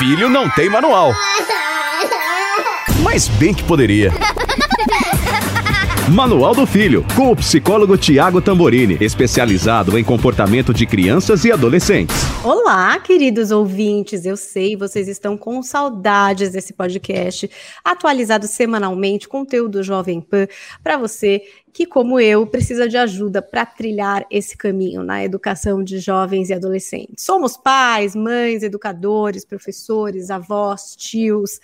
filho não tem manual. Mas bem que poderia. Manual do Filho, com o psicólogo Tiago Tamborini, especializado em comportamento de crianças e adolescentes. Olá, queridos ouvintes. Eu sei, vocês estão com saudades desse podcast, atualizado semanalmente, conteúdo Jovem Pan, para você que, como eu, precisa de ajuda para trilhar esse caminho na educação de jovens e adolescentes. Somos pais, mães, educadores, professores, avós, tios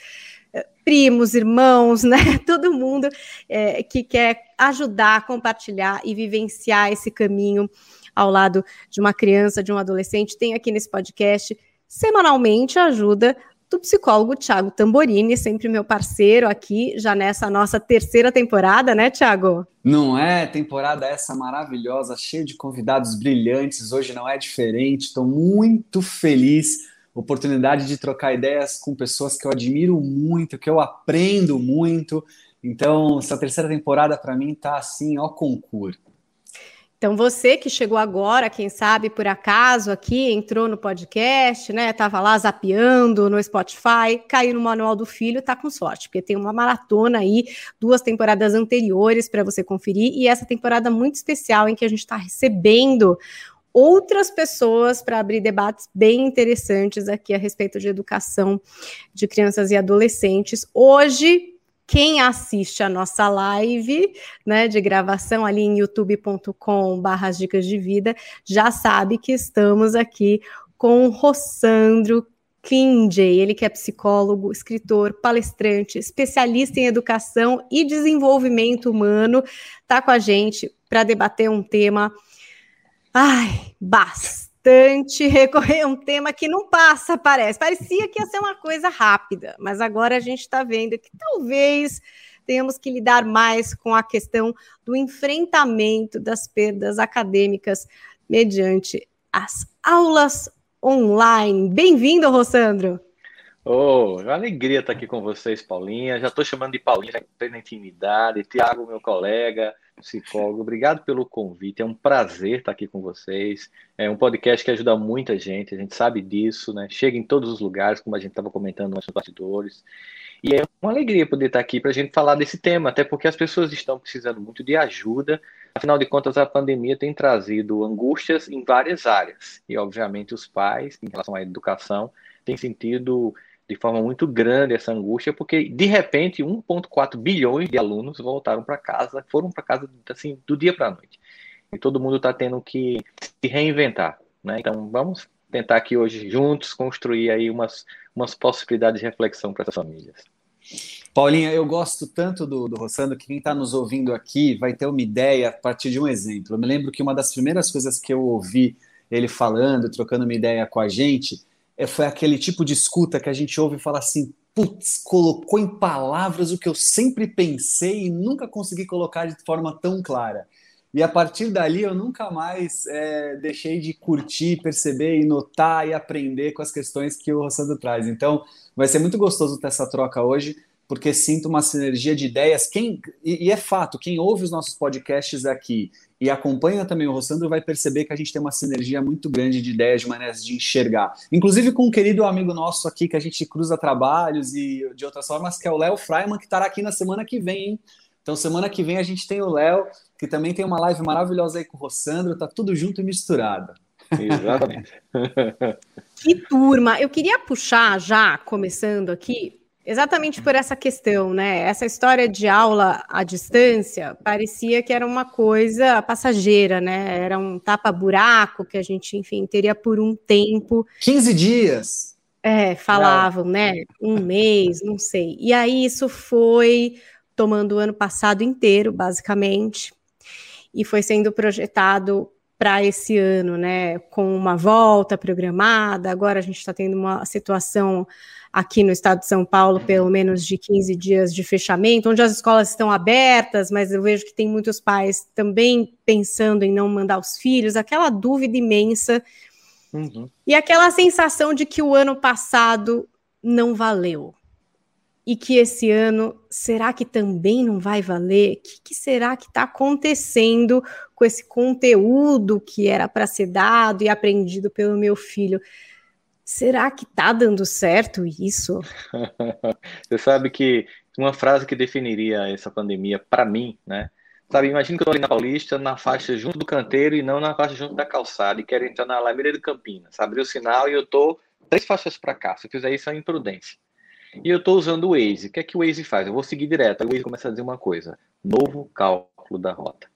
primos, irmãos, né? Todo mundo é, que quer ajudar, compartilhar e vivenciar esse caminho ao lado de uma criança, de um adolescente, tem aqui nesse podcast semanalmente a ajuda do psicólogo Tiago Tamborini, sempre meu parceiro aqui, já nessa nossa terceira temporada, né, Tiago? Não é? Temporada essa maravilhosa, cheia de convidados brilhantes. Hoje não é diferente. Estou muito feliz oportunidade de trocar ideias com pessoas que eu admiro muito, que eu aprendo muito. Então, essa terceira temporada para mim tá assim, ó concurso. Então, você que chegou agora, quem sabe por acaso aqui, entrou no podcast, né? Tava lá zapeando no Spotify, caiu no Manual do Filho, tá com sorte, porque tem uma maratona aí, duas temporadas anteriores para você conferir, e essa temporada muito especial em que a gente está recebendo outras pessoas para abrir debates bem interessantes aqui a respeito de educação de crianças e adolescentes. Hoje, quem assiste a nossa live, né, de gravação ali em youtube.com/barra dicas de vida, já sabe que estamos aqui com o Rossandro Klinjay, ele que é psicólogo, escritor, palestrante, especialista em educação e desenvolvimento humano, está com a gente para debater um tema Ai, bastante recorrer um tema que não passa, parece. Parecia que ia ser uma coisa rápida, mas agora a gente está vendo que talvez tenhamos que lidar mais com a questão do enfrentamento das perdas acadêmicas mediante as aulas online. Bem-vindo, Rossandro. Oh, uma alegria estar aqui com vocês, Paulinha. Já estou chamando de Paulinha, já na intimidade. Tiago, meu colega, psicólogo, obrigado pelo convite. É um prazer estar aqui com vocês. É um podcast que ajuda muita gente, a gente sabe disso, né? Chega em todos os lugares, como a gente estava comentando nos bastidores. E é uma alegria poder estar aqui para a gente falar desse tema, até porque as pessoas estão precisando muito de ajuda. Afinal de contas, a pandemia tem trazido angústias em várias áreas. E, obviamente, os pais, em relação à educação, têm sentido de forma muito grande essa angústia, porque de repente 1,4 bilhões de alunos voltaram para casa, foram para casa assim do dia para a noite. E todo mundo está tendo que se reinventar. Né? Então vamos tentar aqui hoje juntos construir aí umas, umas possibilidades de reflexão para essas famílias. Paulinha, eu gosto tanto do, do Rossandro que quem está nos ouvindo aqui vai ter uma ideia a partir de um exemplo. Eu me lembro que uma das primeiras coisas que eu ouvi ele falando, trocando uma ideia com a gente, é, foi aquele tipo de escuta que a gente ouve e fala assim: putz, colocou em palavras o que eu sempre pensei e nunca consegui colocar de forma tão clara. E a partir dali eu nunca mais é, deixei de curtir, perceber e notar e aprender com as questões que o Rossandro traz. Então vai ser muito gostoso ter essa troca hoje, porque sinto uma sinergia de ideias. Quem e, e é fato, quem ouve os nossos podcasts aqui e acompanha também o Rossandro, vai perceber que a gente tem uma sinergia muito grande de ideias, de maneiras de enxergar. Inclusive com um querido amigo nosso aqui, que a gente cruza trabalhos e de outras formas, que é o Léo Freiman, que estará aqui na semana que vem, hein? Então, semana que vem a gente tem o Léo, que também tem uma live maravilhosa aí com o Rossandro, tá tudo junto e misturado. Exatamente. que turma! Eu queria puxar já, começando aqui, Exatamente por essa questão, né? Essa história de aula à distância parecia que era uma coisa passageira, né? Era um tapa-buraco que a gente, enfim, teria por um tempo. 15 dias. É, falavam, não. né? Um mês, não sei. E aí isso foi tomando o ano passado inteiro, basicamente, e foi sendo projetado para esse ano, né? Com uma volta programada. Agora a gente está tendo uma situação aqui no estado de São Paulo, pelo menos de 15 dias de fechamento, onde as escolas estão abertas, mas eu vejo que tem muitos pais também pensando em não mandar os filhos, aquela dúvida imensa uhum. e aquela sensação de que o ano passado não valeu. E que esse ano, será que também não vai valer? O que, que será que está acontecendo com esse conteúdo que era para ser dado e aprendido pelo meu filho? Será que tá dando certo isso? Você sabe que uma frase que definiria essa pandemia para mim, né? Sabe, imagina que eu tô ali na Paulista, na faixa junto do canteiro e não na faixa junto da calçada, e quero entrar na Alameda de Campinas. Abriu o sinal e eu tô três faixas para cá. Se eu fizer isso, é imprudência. E eu estou usando o Waze. O que é que o Waze faz? Eu vou seguir direto. O Waze começa a dizer uma coisa: novo cálculo da rota.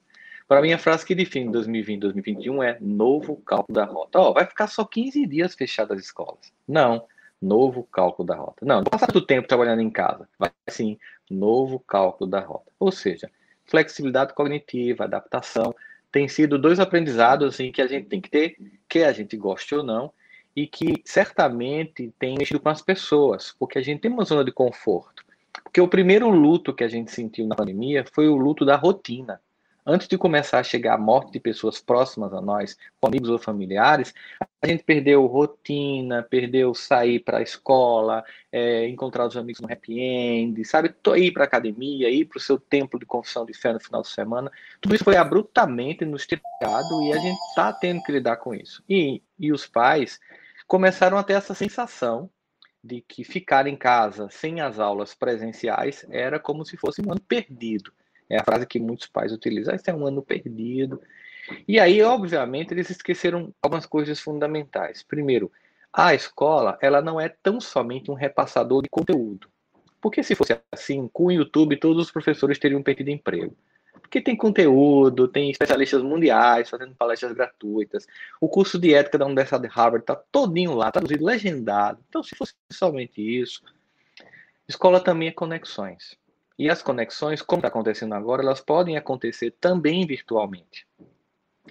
Para mim, a frase que define 2020 2021 é novo cálculo da rota. Ó, oh, vai ficar só 15 dias fechadas as escolas. Não, novo cálculo da rota. Não, não passar muito tempo trabalhando em casa. Vai sim, novo cálculo da rota. Ou seja, flexibilidade cognitiva, adaptação, tem sido dois aprendizados assim, que a gente tem que ter, que a gente goste ou não, e que certamente tem mexido com as pessoas, porque a gente tem uma zona de conforto. Porque o primeiro luto que a gente sentiu na pandemia foi o luto da rotina antes de começar a chegar a morte de pessoas próximas a nós, amigos ou familiares, a gente perdeu rotina, perdeu sair para a escola, é, encontrar os amigos no happy end, sabe? Ir para a academia, ir para o seu templo de confissão de fé no final de semana. Tudo isso foi abruptamente nos tirado e a gente está tendo que lidar com isso. E, e os pais começaram a ter essa sensação de que ficar em casa sem as aulas presenciais era como se fosse um ano perdido. É a frase que muitos pais utilizam. Ah, esse é um ano perdido. E aí, obviamente, eles esqueceram algumas coisas fundamentais. Primeiro, a escola ela não é tão somente um repassador de conteúdo. Porque se fosse assim, com o YouTube todos os professores teriam perdido emprego. Porque tem conteúdo, tem especialistas mundiais fazendo palestras gratuitas. O curso de ética da Universidade de Harvard está todinho lá, traduzido, legendado. Então, se fosse somente isso, escola também é conexões. E as conexões, como está acontecendo agora, elas podem acontecer também virtualmente.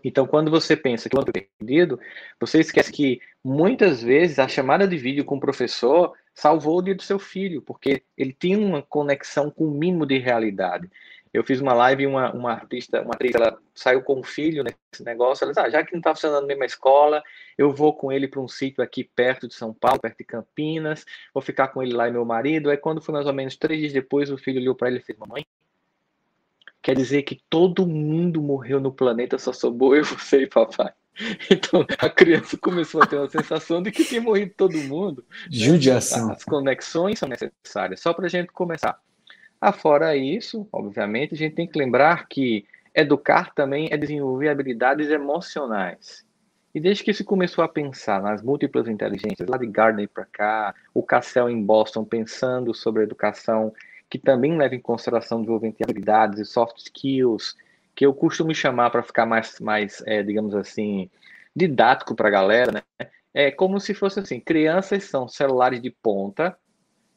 Então, quando você pensa que o ano perdido, você esquece que muitas vezes a chamada de vídeo com o professor salvou o dia do seu filho, porque ele tinha uma conexão com o mínimo de realidade. Eu fiz uma live e uma, uma artista, uma atriz, ela saiu com o filho nesse negócio. Ela disse: ah, já que não está funcionando na mesma escola, eu vou com ele para um sítio aqui perto de São Paulo, perto de Campinas, vou ficar com ele lá e meu marido. Aí, quando foi mais ou menos três dias depois, o filho olhou para ele e fez: Mamãe, quer dizer que todo mundo morreu no planeta, só sobrou eu, você e papai. Então a criança começou a ter uma sensação de que tinha morrido todo mundo. Judiação. As conexões são necessárias, só para a gente começar. Afora isso, obviamente, a gente tem que lembrar que educar também é desenvolver habilidades emocionais. E desde que se começou a pensar nas múltiplas inteligências, lá de Gardner para cá, o Cassell em Boston pensando sobre a educação, que também leva em consideração desenvolvimento de habilidades e soft skills, que eu costumo chamar para ficar mais, mais é, digamos assim, didático para a galera, né? É como se fosse assim: crianças são celulares de ponta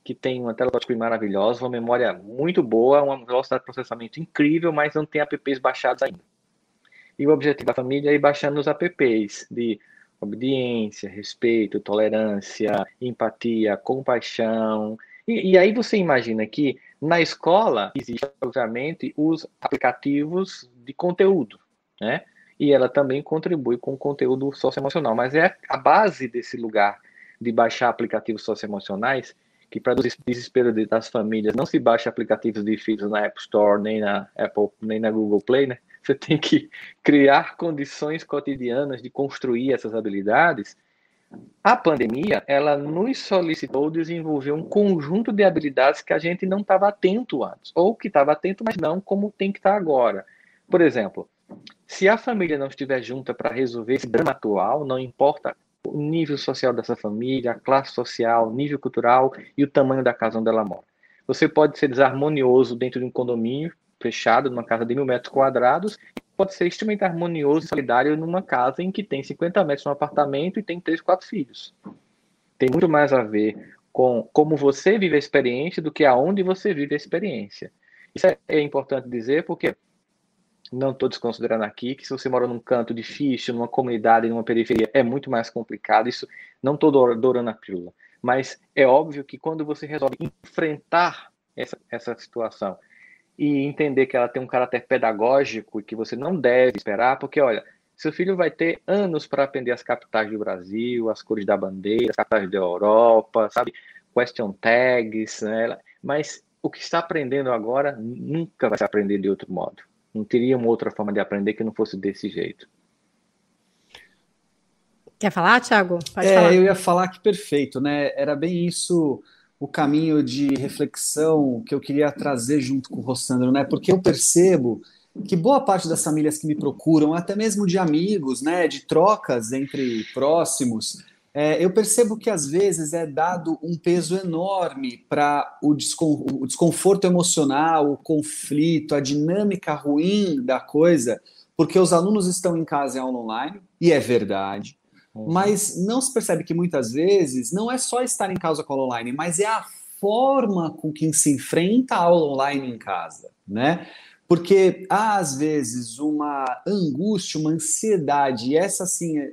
que tem uma tela touchscreen maravilhosa, uma memória muito boa, uma velocidade de processamento incrível, mas não tem apps baixados ainda. E o objetivo da família é ir baixando os apps de obediência, respeito, tolerância, empatia, compaixão. E, e aí você imagina que na escola existem, obviamente, os aplicativos de conteúdo, né? E ela também contribui com o conteúdo socioemocional, mas é a base desse lugar de baixar aplicativos socioemocionais que para desespero das famílias não se baixa aplicativos de filhos na App Store, nem na Apple, nem na Google Play, né? Você tem que criar condições cotidianas de construir essas habilidades. A pandemia, ela nos solicitou desenvolver um conjunto de habilidades que a gente não estava atento antes, ou que estava atento, mas não como tem que estar tá agora. Por exemplo, se a família não estiver junta para resolver esse drama atual, não importa o nível social dessa família, a classe social, o nível cultural e o tamanho da casa onde ela mora. Você pode ser desarmonioso dentro de um condomínio fechado, numa casa de mil metros quadrados, pode ser extremamente harmonioso e solidário numa casa em que tem 50 metros no apartamento e tem três, quatro filhos. Tem muito mais a ver com como você vive a experiência do que aonde você vive a experiência. Isso é importante dizer porque não estou desconsiderando aqui que se você mora num canto difícil, numa comunidade, numa periferia, é muito mais complicado. Isso não estou dourando a pílula. Mas é óbvio que quando você resolve enfrentar essa, essa situação e entender que ela tem um caráter pedagógico e que você não deve esperar, porque olha, seu filho vai ter anos para aprender as capitais do Brasil, as cores da bandeira, as capitais da Europa, sabe? Question tags, né? mas o que está aprendendo agora nunca vai se aprender de outro modo. Não teria uma outra forma de aprender que não fosse desse jeito. Quer falar, Thiago? Pode é, falar. eu ia falar que perfeito, né? Era bem isso o caminho de reflexão que eu queria trazer junto com o Rossandro, né? Porque eu percebo que boa parte das famílias que me procuram, até mesmo de amigos, né, de trocas entre próximos, é, eu percebo que às vezes é dado um peso enorme para o, descon o desconforto emocional, o conflito, a dinâmica ruim da coisa, porque os alunos estão em casa em aula online, e é verdade. Uhum. Mas não se percebe que muitas vezes não é só estar em casa com aula online, mas é a forma com que se enfrenta a aula online em casa, né? Porque há, às vezes, uma angústia, uma ansiedade, e essa, sim, é,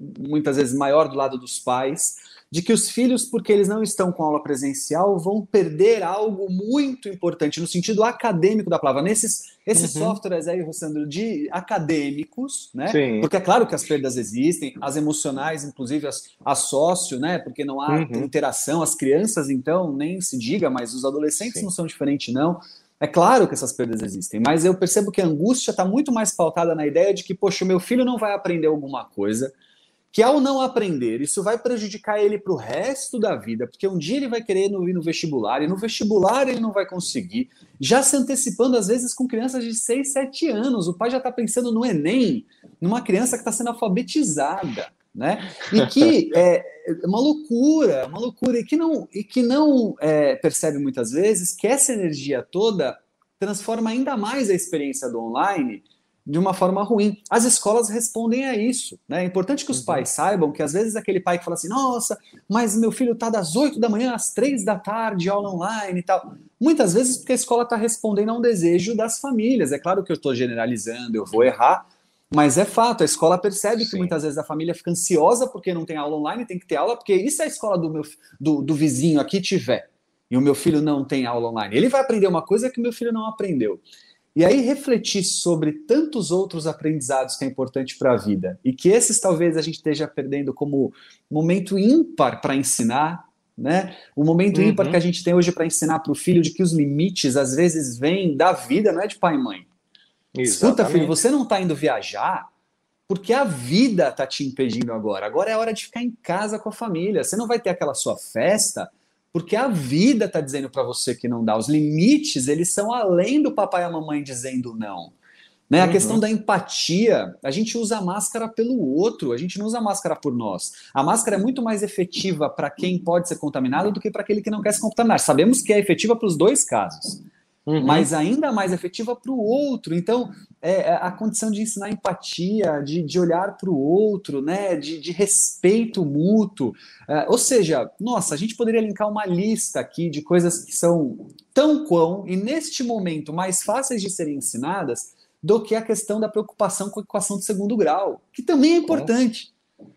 muitas vezes maior do lado dos pais, de que os filhos, porque eles não estão com aula presencial, vão perder algo muito importante no sentido acadêmico da palavra. Nesses esses uhum. softwares aí, Rossandro, de acadêmicos, né? Sim. Porque é claro que as perdas existem, as emocionais, inclusive as, as sócio, né? Porque não há uhum. interação, as crianças, então, nem se diga, mas os adolescentes Sim. não são diferentes, não. É claro que essas perdas existem, mas eu percebo que a angústia está muito mais pautada na ideia de que, poxa, o meu filho não vai aprender alguma coisa, que ao não aprender, isso vai prejudicar ele para o resto da vida, porque um dia ele vai querer ir no vestibular, e no vestibular ele não vai conseguir, já se antecipando às vezes com crianças de 6, 7 anos, o pai já está pensando no Enem, numa criança que está sendo alfabetizada, né? E que é, é uma loucura, uma loucura, e que não, e que não é, percebe muitas vezes que essa energia toda transforma ainda mais a experiência do online de uma forma ruim. As escolas respondem a isso. Né? É importante que os uhum. pais saibam que às vezes aquele pai que fala assim, nossa, mas meu filho está das 8 da manhã às 3 da tarde, aula online e tal. Muitas vezes porque a escola está respondendo a um desejo das famílias. É claro que eu estou generalizando, eu vou errar, mas é fato, a escola percebe Sim. que muitas vezes a família fica ansiosa porque não tem aula online, tem que ter aula, porque isso é a escola do, meu, do, do vizinho aqui tiver, e o meu filho não tem aula online. Ele vai aprender uma coisa que o meu filho não aprendeu. E aí refletir sobre tantos outros aprendizados que é importante para a vida e que esses talvez a gente esteja perdendo como momento ímpar para ensinar, né? O momento uhum. ímpar que a gente tem hoje para ensinar para o filho de que os limites às vezes vêm da vida, não é de pai e mãe. Exatamente. Escuta, filho, você não está indo viajar porque a vida está te impedindo agora. Agora é hora de ficar em casa com a família. Você não vai ter aquela sua festa porque a vida está dizendo para você que não dá. Os limites, eles são além do papai e a mamãe dizendo não. Né? Uhum. A questão da empatia, a gente usa a máscara pelo outro, a gente não usa a máscara por nós. A máscara é muito mais efetiva para quem pode ser contaminado do que para aquele que não quer se contaminar. Sabemos que é efetiva para os dois casos uhum. mas ainda mais efetiva para o outro. Então, é, é, a condição de ensinar empatia, de, de olhar para o outro, né, de, de respeito mútuo. É, ou seja, nossa, a gente poderia linkar uma lista aqui de coisas que são tão quão, e neste momento, mais fáceis de serem ensinadas do que a questão da preocupação com a equação de segundo grau, que também é importante.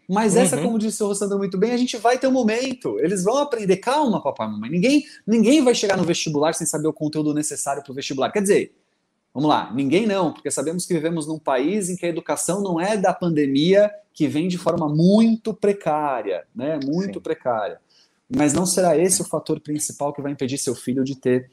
Mas essa, uhum. como disse o Rossandro muito bem, a gente vai ter um momento. Eles vão aprender. Calma, papai e mamãe. Ninguém, ninguém vai chegar no vestibular sem saber o conteúdo necessário para o vestibular. Quer dizer, vamos lá, ninguém não, porque sabemos que vivemos num país em que a educação não é da pandemia que vem de forma muito precária, né? Muito Sim. precária. Mas não será esse o fator principal que vai impedir seu filho de ter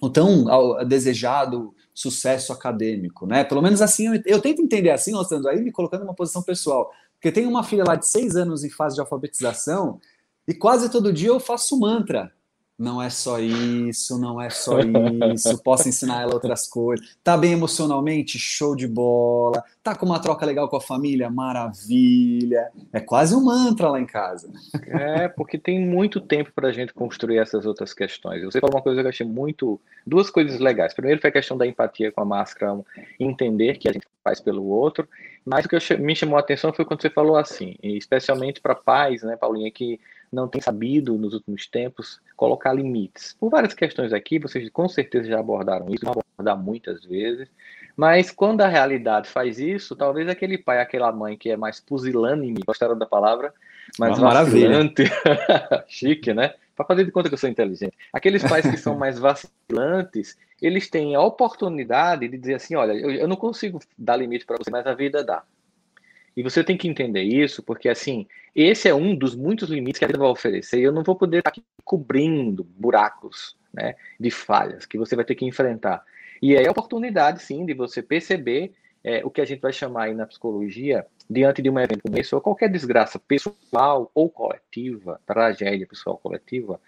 o tão desejado sucesso acadêmico, né? Pelo menos assim, eu, eu tento entender assim, mostrando aí, me colocando numa posição pessoal. Porque tem uma filha lá de seis anos em fase de alfabetização e quase todo dia eu faço mantra. Não é só isso, não é só isso. Posso ensinar ela outras coisas. Tá bem emocionalmente? Show de bola. Tá com uma troca legal com a família? Maravilha. É quase um mantra lá em casa. É, porque tem muito tempo para a gente construir essas outras questões. Você falou uma coisa que eu achei muito. Duas coisas legais. Primeiro foi a questão da empatia com a máscara, entender que a gente faz pelo outro. Mas o que me chamou a atenção foi quando você falou assim, especialmente para pais, né, Paulinha, que não tem sabido nos últimos tempos colocar limites. Por várias questões aqui, vocês com certeza já abordaram isso, vão abordar muitas vezes, mas quando a realidade faz isso, talvez aquele pai, aquela mãe que é mais pusilânime, gostaram da palavra, mais vacilante, chique, né? Para fazer de conta que eu sou inteligente. Aqueles pais que são mais vacilantes, eles têm a oportunidade de dizer assim: olha, eu, eu não consigo dar limite para você, mas a vida dá. E você tem que entender isso, porque assim, esse é um dos muitos limites que a vida vai oferecer. E eu não vou poder estar aqui cobrindo buracos né, de falhas que você vai ter que enfrentar. E aí é a oportunidade, sim, de você perceber é, o que a gente vai chamar aí na psicologia diante de um evento como esse, ou qualquer desgraça pessoal ou coletiva, tragédia pessoal coletiva,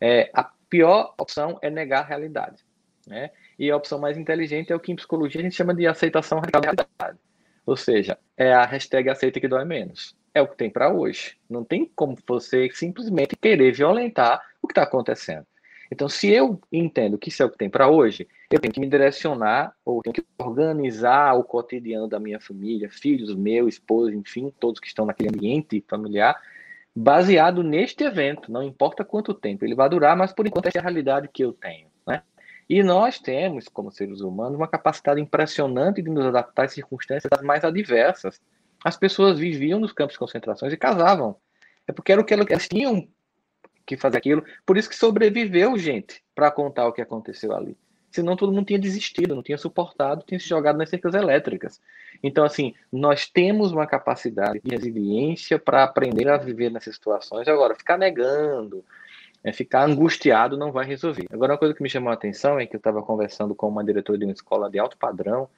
é, a pior opção é negar a realidade. Né? E a opção mais inteligente é o que em psicologia a gente chama de aceitação radical da realidade. Ou seja, é a hashtag aceita que dói menos. É o que tem para hoje. Não tem como você simplesmente querer violentar o que está acontecendo. Então, se eu entendo que isso é o que tem para hoje, eu tenho que me direcionar, ou tenho que organizar o cotidiano da minha família, filhos, meu, esposa, enfim, todos que estão naquele ambiente familiar, baseado neste evento. Não importa quanto tempo ele vai durar, mas por enquanto essa é a realidade que eu tenho. E nós temos, como seres humanos, uma capacidade impressionante de nos adaptar às circunstâncias mais adversas. As pessoas viviam nos campos de concentrações e casavam. É porque era o que elas tinham que fazer aquilo. Por isso que sobreviveu gente para contar o que aconteceu ali. Senão todo mundo tinha desistido, não tinha suportado, tinha se jogado nas cercas elétricas. Então, assim, nós temos uma capacidade de resiliência para aprender a viver nessas situações. Agora, ficar negando, é, ficar angustiado não vai resolver. Agora, uma coisa que me chamou a atenção é que eu estava conversando com uma diretora de uma escola de alto padrão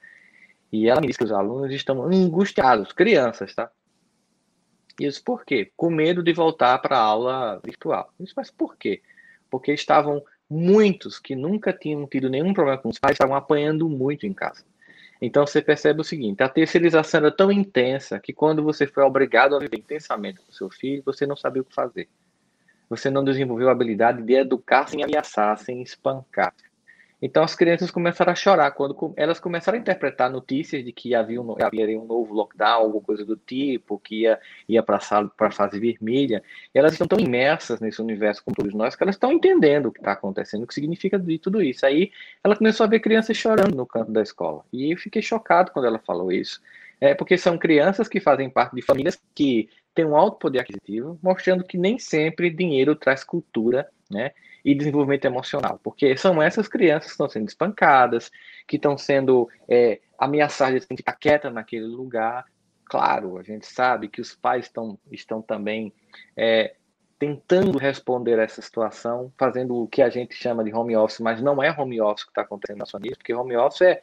e ela me disse que os alunos estão angustiados, crianças, tá? Isso por quê? Com medo de voltar para a aula virtual. Isso, mas por quê? Porque estavam muitos que nunca tinham tido nenhum problema com os pais, estavam apanhando muito em casa. Então você percebe o seguinte: a terceirização era tão intensa que quando você foi obrigado a viver intensamente com seu filho, você não sabia o que fazer você não desenvolveu a habilidade de educar sem ameaçar, sem espancar. Então as crianças começaram a chorar quando elas começaram a interpretar notícias de que havia um, havia um novo lockdown, alguma coisa do tipo, que ia, ia para a fase vermelha. E elas estão tão imersas nesse universo como todos nós que elas estão entendendo o que está acontecendo, o que significa de tudo isso. Aí ela começou a ver crianças chorando no canto da escola. E eu fiquei chocado quando ela falou isso. É porque são crianças que fazem parte de famílias que tem um alto poder aquisitivo, mostrando que nem sempre dinheiro traz cultura, né? E desenvolvimento emocional, porque são essas crianças que estão sendo espancadas, que estão sendo é, ameaçadas de ficar quieta naquele lugar. Claro, a gente sabe que os pais estão, estão também é, tentando responder a essa situação, fazendo o que a gente chama de home office, mas não é home office que está acontecendo na sua família, porque home office é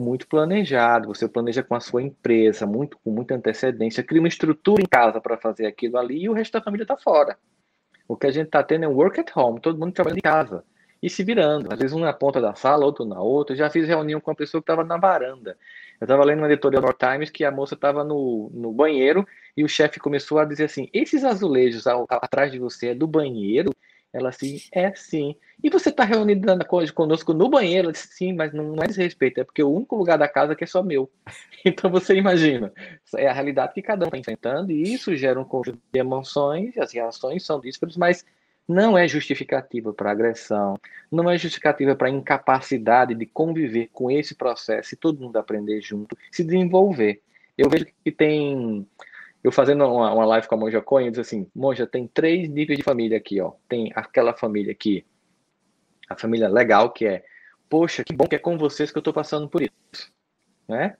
muito planejado, você planeja com a sua empresa, muito com muita antecedência, cria uma estrutura em casa para fazer aquilo ali e o resto da família está fora. O que a gente está tendo é um work at home, todo mundo trabalhando em casa e se virando. Às vezes um na ponta da sala, outro na outra. Eu já fiz reunião com uma pessoa que estava na varanda. Eu estava lendo uma editorial do Times que a moça estava no, no banheiro e o chefe começou a dizer assim: esses azulejos ao, atrás de você é do banheiro? Ela assim, é sim. E você está reunida conosco no banheiro? Ela disse, sim, mas não, é desrespeito, é porque o único lugar da casa que é só meu. Então você imagina, é a realidade que cada um está enfrentando, e isso gera um conjunto de emoções, as reações são díspares, mas não é justificativa para agressão, não é justificativa para incapacidade de conviver com esse processo e todo mundo aprender junto, se desenvolver. Eu vejo que tem eu fazendo uma, uma live com a Monja Coin, diz assim, Monja, tem três níveis de família aqui, ó. Tem aquela família aqui, a família legal, que é, poxa, que bom que é com vocês que eu estou passando por isso, né?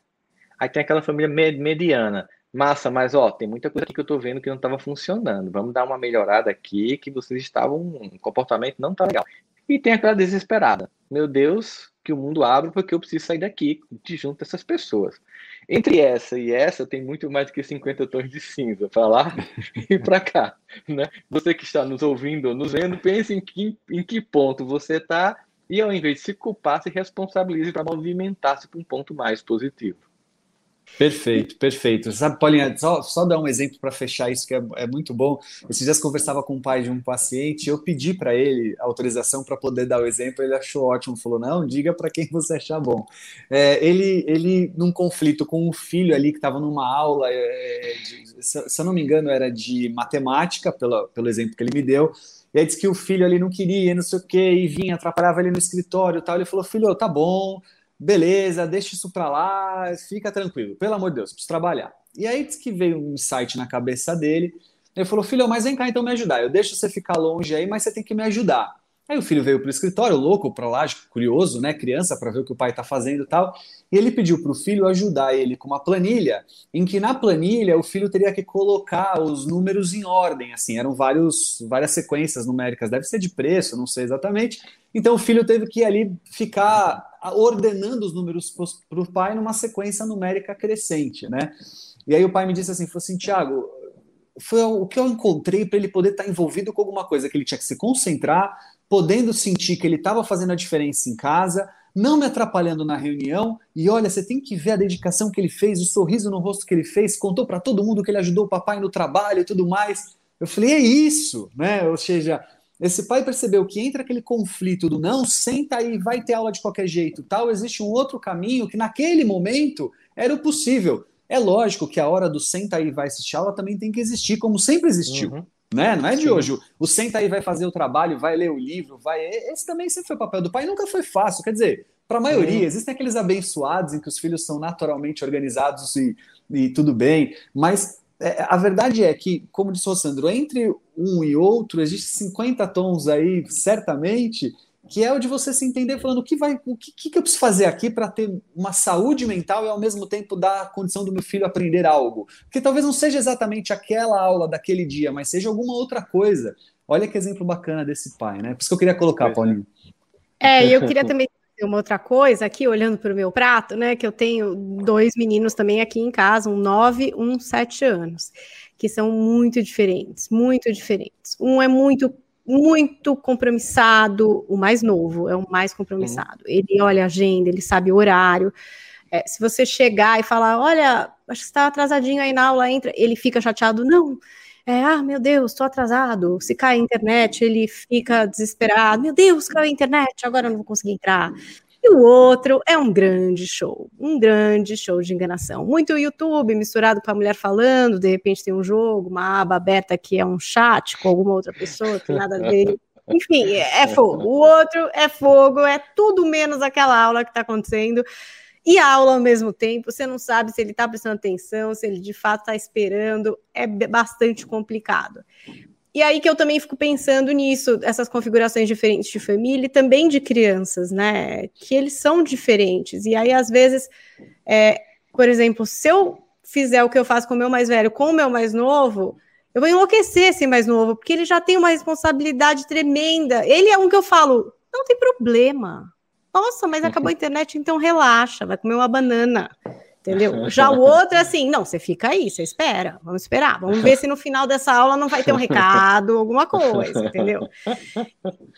Aí tem aquela família mediana, massa, mas ó, tem muita coisa aqui que eu estou vendo que não estava funcionando. Vamos dar uma melhorada aqui, que vocês estavam, um comportamento não tá legal. E tem aquela desesperada. Meu Deus, que o mundo abre porque eu preciso sair daqui, de junto dessas pessoas. Entre essa e essa, tem muito mais do que 50 tons de cinza para lá e para cá. Né? Você que está nos ouvindo ou nos vendo, pense em que, em que ponto você está e, ao invés de se culpar, se responsabilize para movimentar-se para um ponto mais positivo. Perfeito, perfeito. Sabe, Paulinha, só, só dar um exemplo para fechar isso que é, é, muito bom. Esses dias conversava com o pai de um paciente, eu pedi para ele autorização para poder dar o exemplo, ele achou ótimo, falou: não, diga para quem você achar bom. É, ele, ele, num conflito com um filho ali que estava numa aula, é, de, se, se eu não me engano, era de matemática, pelo, pelo exemplo que ele me deu. E aí disse que o filho ali não queria, não sei o quê, e vinha, atrapalhava ele no escritório e tal. Ele falou: filho, tá bom beleza, deixa isso para lá, fica tranquilo, pelo amor de Deus, preciso trabalhar. E aí diz que veio um insight na cabeça dele, ele falou, filho, mas vem cá então me ajudar, eu deixo você ficar longe aí, mas você tem que me ajudar. Aí o filho veio para o escritório, louco, para curioso, né, criança, para ver o que o pai está fazendo e tal. E ele pediu para o filho ajudar ele com uma planilha, em que na planilha o filho teria que colocar os números em ordem, assim, eram vários, várias sequências numéricas, deve ser de preço, não sei exatamente. Então o filho teve que ali ficar ordenando os números para o pai numa sequência numérica crescente, né? E aí o pai me disse assim, falou assim, Tiago, foi o que eu encontrei para ele poder estar tá envolvido com alguma coisa que ele tinha que se concentrar, podendo sentir que ele estava fazendo a diferença em casa, não me atrapalhando na reunião. E olha, você tem que ver a dedicação que ele fez, o sorriso no rosto que ele fez, contou para todo mundo que ele ajudou o papai no trabalho e tudo mais. Eu falei, é isso, né? Ou seja, esse pai percebeu que entra aquele conflito do não, senta aí, vai ter aula de qualquer jeito, tal, existe um outro caminho que naquele momento era o possível. É lógico que a hora do senta aí vai assistir aula também tem que existir, como sempre existiu. Uhum. Né? Não é de Sim. hoje. O senta aí vai fazer o trabalho, vai ler o livro, vai. Esse também sempre foi o papel do pai, nunca foi fácil. Quer dizer, para a maioria, existem aqueles abençoados em que os filhos são naturalmente organizados e, e tudo bem, mas é, a verdade é que, como disse o Sandro, entre um e outro, existem 50 tons aí, certamente, que é o de você se entender falando o que vai, o que, que eu preciso fazer aqui para ter uma saúde mental e ao mesmo tempo dar a condição do meu filho aprender algo. Porque talvez não seja exatamente aquela aula daquele dia, mas seja alguma outra coisa. Olha que exemplo bacana desse pai, né? Por isso que eu queria colocar, é. Paulinho. É, e eu queria também uma outra coisa aqui, olhando para o meu prato, né? Que eu tenho dois meninos também aqui em casa, um nove, um sete anos, que são muito diferentes, muito diferentes. Um é muito muito compromissado, o mais novo é o mais compromissado. Uhum. Ele olha a agenda, ele sabe o horário. É, se você chegar e falar, olha, acho que está atrasadinho aí na aula, entra, ele fica chateado, não. É, ah, meu Deus, estou atrasado. Se cai a internet, ele fica desesperado. Meu Deus, caiu a internet, agora eu não vou conseguir entrar. E o outro é um grande show, um grande show de enganação. Muito YouTube misturado com a mulher falando, de repente tem um jogo, uma aba aberta que é um chat com alguma outra pessoa, que nada a ver. Enfim, é fogo. O outro é fogo, é tudo menos aquela aula que está acontecendo. E a aula ao mesmo tempo, você não sabe se ele está prestando atenção, se ele de fato está esperando, é bastante complicado. E aí que eu também fico pensando nisso, essas configurações diferentes de família e também de crianças, né? Que eles são diferentes. E aí, às vezes, é, por exemplo, se eu fizer o que eu faço com o meu mais velho com o meu mais novo, eu vou enlouquecer esse mais novo, porque ele já tem uma responsabilidade tremenda. Ele é um que eu falo, não tem problema. Nossa, mas acabou a internet, então relaxa, vai comer uma banana. Entendeu? Já o outro é assim, não, você fica aí, você espera, vamos esperar, vamos ver se no final dessa aula não vai ter um recado, alguma coisa, entendeu?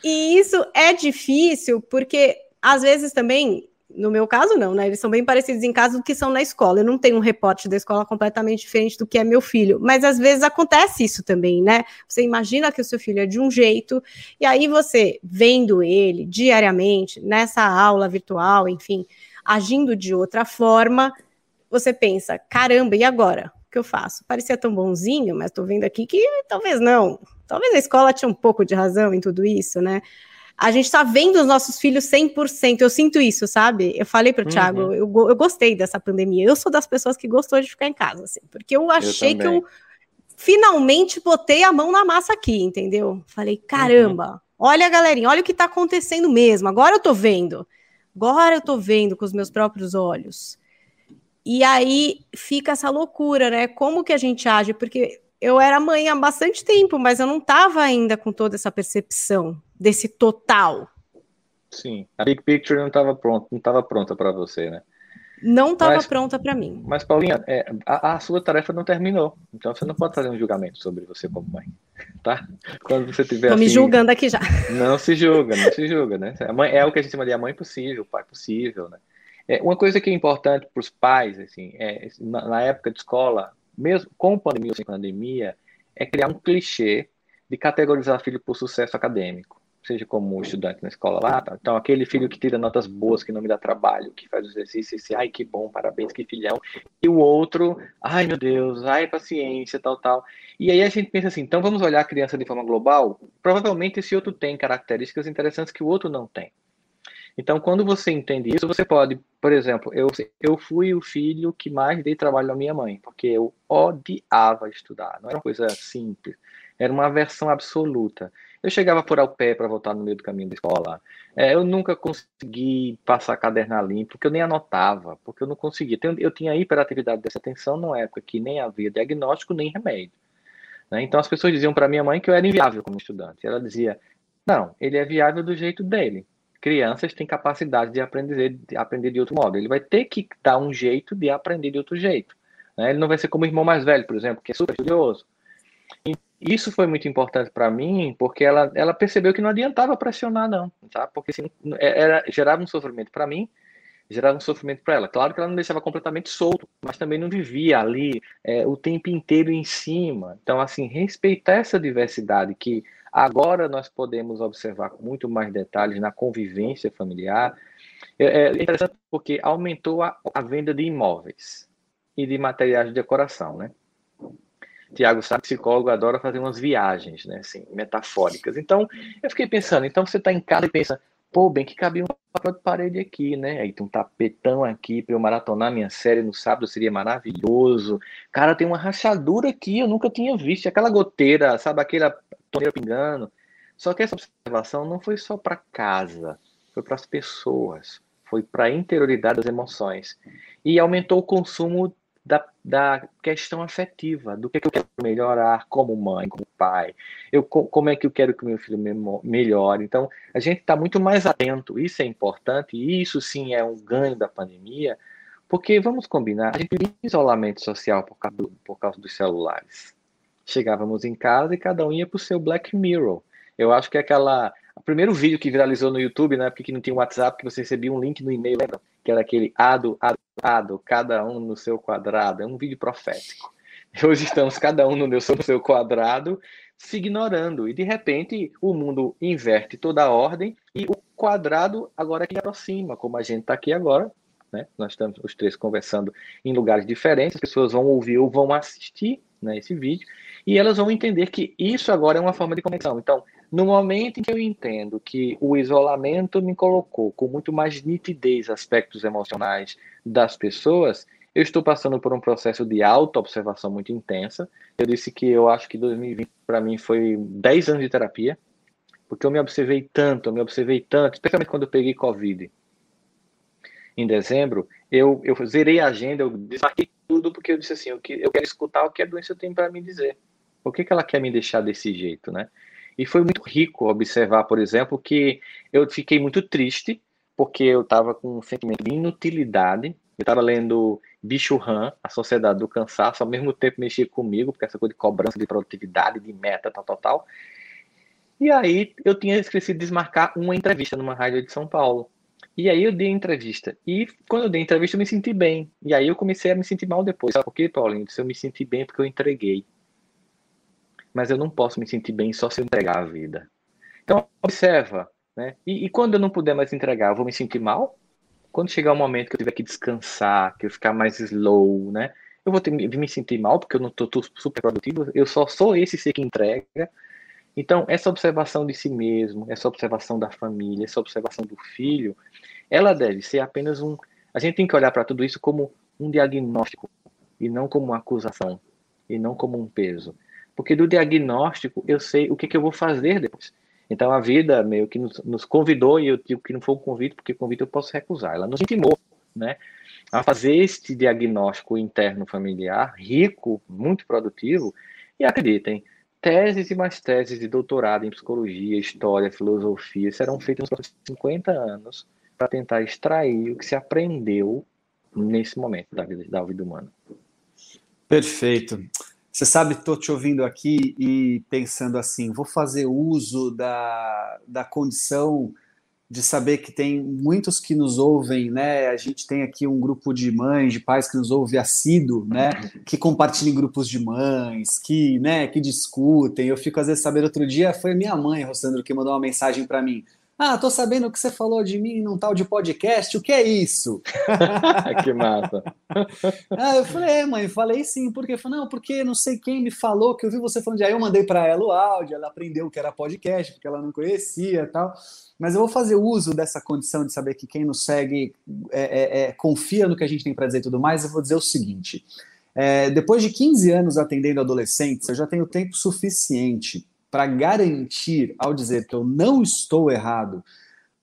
E isso é difícil, porque às vezes também, no meu caso não, né? Eles são bem parecidos em casa do que são na escola. Eu não tenho um reporte da escola completamente diferente do que é meu filho, mas às vezes acontece isso também, né? Você imagina que o seu filho é de um jeito, e aí você vendo ele diariamente, nessa aula virtual, enfim, agindo de outra forma você pensa, caramba, e agora? O que eu faço? Parecia tão bonzinho, mas estou vendo aqui que talvez não. Talvez a escola tinha um pouco de razão em tudo isso, né? A gente está vendo os nossos filhos 100%. Eu sinto isso, sabe? Eu falei para o uhum. Thiago, eu, eu gostei dessa pandemia. Eu sou das pessoas que gostou de ficar em casa, assim, porque eu achei eu que eu finalmente botei a mão na massa aqui, entendeu? Falei, caramba, uhum. olha, galerinha, olha o que está acontecendo mesmo. Agora eu estou vendo. Agora eu estou vendo com os meus próprios olhos. E aí fica essa loucura, né? Como que a gente age? Porque eu era mãe há bastante tempo, mas eu não estava ainda com toda essa percepção desse total. Sim, a big picture não estava pronta, não estava pronta para você, né? Não estava pronta para mim. Mas Paulinha, é, a, a, sua tarefa não terminou, então você não pode fazer um julgamento sobre você como mãe, tá? Quando você tiver Tô assim, me julgando aqui já. Não se julga, não se julga, né? A mãe é o que a gente chama de a mãe possível, o pai possível, né? É, uma coisa que é importante para os pais, assim, é, na, na, época de escola, mesmo com pandemia ou sem pandemia, é criar um clichê de categorizar filho por sucesso acadêmico, seja como estudante na escola lá, tá? então aquele filho que tira notas boas, que não me dá trabalho, que faz exercício, esse, ai que bom, parabéns, que filhão, e o outro, ai meu Deus, ai paciência, tal, tal. E aí a gente pensa assim, então vamos olhar a criança de forma global? Provavelmente esse outro tem características interessantes que o outro não tem. Então, quando você entende isso, você pode, por exemplo, eu, eu fui o filho que mais dei trabalho à minha mãe, porque eu odiava estudar, não era uma coisa simples. Era uma aversão absoluta. Eu chegava por ao pé para voltar no meio do caminho da escola. É, eu nunca consegui passar caderno limpo, porque eu nem anotava, porque eu não conseguia. Eu tinha hiperatividade dessa atenção numa época que nem havia diagnóstico nem remédio. Né? Então as pessoas diziam para minha mãe que eu era inviável como estudante. Ela dizia: não, ele é viável do jeito dele. Crianças têm capacidade de aprender, de aprender de outro modo. Ele vai ter que dar um jeito de aprender de outro jeito. Né? Ele não vai ser como o irmão mais velho, por exemplo, que é super estudioso. E isso foi muito importante para mim, porque ela, ela percebeu que não adiantava pressionar, não, tá? Porque assim, era, gerava um sofrimento para mim, gerava um sofrimento para ela. Claro que ela não deixava completamente solto, mas também não vivia ali é, o tempo inteiro em cima. Então, assim, respeitar essa diversidade que agora nós podemos observar com muito mais detalhes na convivência familiar. É, é interessante porque aumentou a, a venda de imóveis e de materiais de decoração, né? Tiago sabe, psicólogo adora fazer umas viagens, né, assim, metafóricas. Então, eu fiquei pensando, então você está em casa e pensa, pô, bem que cabia um papel de parede aqui, né? Aí tem um tapetão aqui para eu maratonar minha série no sábado, seria maravilhoso. Cara, tem uma rachadura aqui, eu nunca tinha visto. Aquela goteira, sabe, aquela torneira pingando. Só que essa observação não foi só para casa, foi para as pessoas, foi para a interioridade das emoções. E aumentou o consumo da, da questão afetiva, do que, é que eu quero melhorar como mãe, como pai, eu, como é que eu quero que meu filho melhore. Então, a gente está muito mais atento, isso é importante, e isso sim é um ganho da pandemia, porque, vamos combinar, a gente vive isolamento social por causa, do, por causa dos celulares. Chegávamos em casa e cada um ia para o seu Black Mirror. Eu acho que é aquela. O primeiro vídeo que viralizou no YouTube, né, porque não tinha WhatsApp, que você recebia um link no e-mail, lembra? Que era aquele ado, ado, ado, cada um no seu quadrado. É um vídeo profético. Hoje estamos cada um no seu, no seu quadrado, se ignorando. E de repente o mundo inverte toda a ordem e o quadrado agora que aproxima, como a gente está aqui agora. Né? Nós estamos os três conversando em lugares diferentes, as pessoas vão ouvir ou vão assistir né, esse vídeo, e elas vão entender que isso agora é uma forma de conexão. Então, no momento em que eu entendo que o isolamento me colocou com muito mais nitidez aspectos emocionais das pessoas, eu estou passando por um processo de auto-observação muito intensa. Eu disse que eu acho que 2020 para mim foi 10 anos de terapia, porque eu me observei tanto, eu me observei tanto, especialmente quando eu peguei Covid. Em dezembro, eu, eu zerei a agenda, eu desmarquei tudo, porque eu disse assim, eu, eu quero escutar o que a doença tem para me dizer. Por que, que ela quer me deixar desse jeito, né? E foi muito rico observar, por exemplo, que eu fiquei muito triste porque eu estava com um sentimento de inutilidade. Eu estava lendo Bicho Han, A Sociedade do Cansaço, ao mesmo tempo mexia comigo, porque essa coisa de cobrança de produtividade, de meta, tal, tal, tal. E aí eu tinha esquecido de desmarcar uma entrevista numa rádio de São Paulo. E aí eu dei entrevista. E quando eu dei entrevista, eu me senti bem. E aí eu comecei a me sentir mal depois. Sabe por quê, Paulinho? Eu me senti bem porque eu entreguei mas eu não posso me sentir bem só se eu entregar a vida. Então, observa, né? E, e, quando eu não puder mais entregar, eu vou me sentir mal? Quando chegar o momento que eu tiver que descansar, que eu ficar mais slow, né? Eu vou ter, me sentir mal porque eu não estou super produtivo, eu só sou esse ser que entrega. Então, essa observação de si mesmo, essa observação da família, essa observação do filho, ela deve ser apenas um. A gente tem que olhar para tudo isso como um diagnóstico e não como uma acusação e não como um peso. Porque do diagnóstico eu sei o que, que eu vou fazer depois. Então a vida meio que nos, nos, convidou, e eu digo que não foi um convite, porque convite eu posso recusar. Ela nos intimou né, a fazer este diagnóstico interno familiar, rico, muito produtivo, e acreditem, teses e mais teses de doutorado em psicologia, história, filosofia serão feitas nos próximos 50 anos para tentar extrair o que se aprendeu nesse momento da vida, da vida humana. Perfeito. Você sabe, estou te ouvindo aqui e pensando assim: vou fazer uso da, da condição de saber que tem muitos que nos ouvem, né? A gente tem aqui um grupo de mães, de pais que nos ouve assíduo, né? Que compartilham grupos de mães, que, né, que discutem. Eu fico às vezes sabendo. Outro dia foi minha mãe, Rossandro, que mandou uma mensagem para mim. Ah, tô sabendo que você falou de mim num tal de podcast, o que é isso? que massa. ah, eu falei, é, mãe, falei sim, por quê? Falei, não, porque não sei quem me falou que eu vi você falando de aí, eu mandei para ela o áudio, ela aprendeu que era podcast, porque ela não conhecia tal. Mas eu vou fazer uso dessa condição de saber que quem nos segue é, é, é, confia no que a gente tem para dizer e tudo mais, eu vou dizer o seguinte. É, depois de 15 anos atendendo adolescentes, eu já tenho tempo suficiente para garantir, ao dizer que eu não estou errado,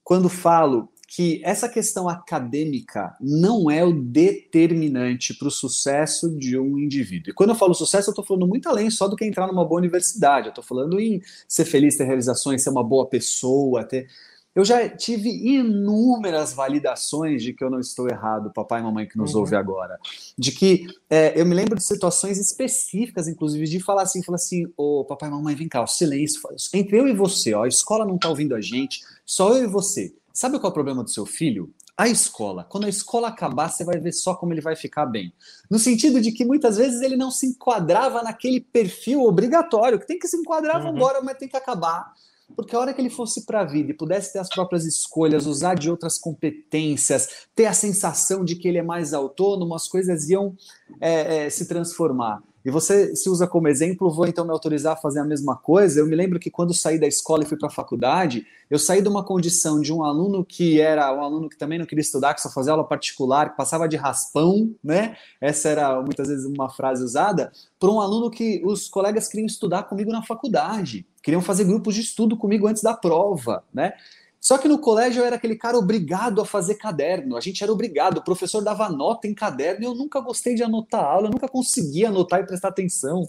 quando falo que essa questão acadêmica não é o determinante para o sucesso de um indivíduo. E quando eu falo sucesso, eu estou falando muito além só do que entrar numa boa universidade. Eu estou falando em ser feliz, ter realizações, ser uma boa pessoa, ter. Eu já tive inúmeras validações de que eu não estou errado, papai e mamãe que nos uhum. ouve agora. De que é, eu me lembro de situações específicas, inclusive, de falar assim, falar assim, ô oh, papai e mamãe, vem cá, o silêncio, entre eu e você, ó, a escola não está ouvindo a gente, só eu e você. Sabe qual é o problema do seu filho? A escola. Quando a escola acabar, você vai ver só como ele vai ficar bem. No sentido de que muitas vezes ele não se enquadrava naquele perfil obrigatório, que tem que se enquadrar, uhum. agora, mas tem que acabar. Porque a hora que ele fosse para a vida e pudesse ter as próprias escolhas, usar de outras competências, ter a sensação de que ele é mais autônomo, as coisas iam é, é, se transformar. E você se usa como exemplo, vou então me autorizar a fazer a mesma coisa. Eu me lembro que quando saí da escola e fui para a faculdade, eu saí de uma condição de um aluno que era um aluno que também não queria estudar, que só fazia aula particular, que passava de raspão, né? Essa era muitas vezes uma frase usada, por um aluno que os colegas queriam estudar comigo na faculdade, queriam fazer grupos de estudo comigo antes da prova, né? Só que no colégio eu era aquele cara obrigado a fazer caderno. A gente era obrigado, o professor dava nota em caderno e eu nunca gostei de anotar aula, eu nunca conseguia anotar e prestar atenção.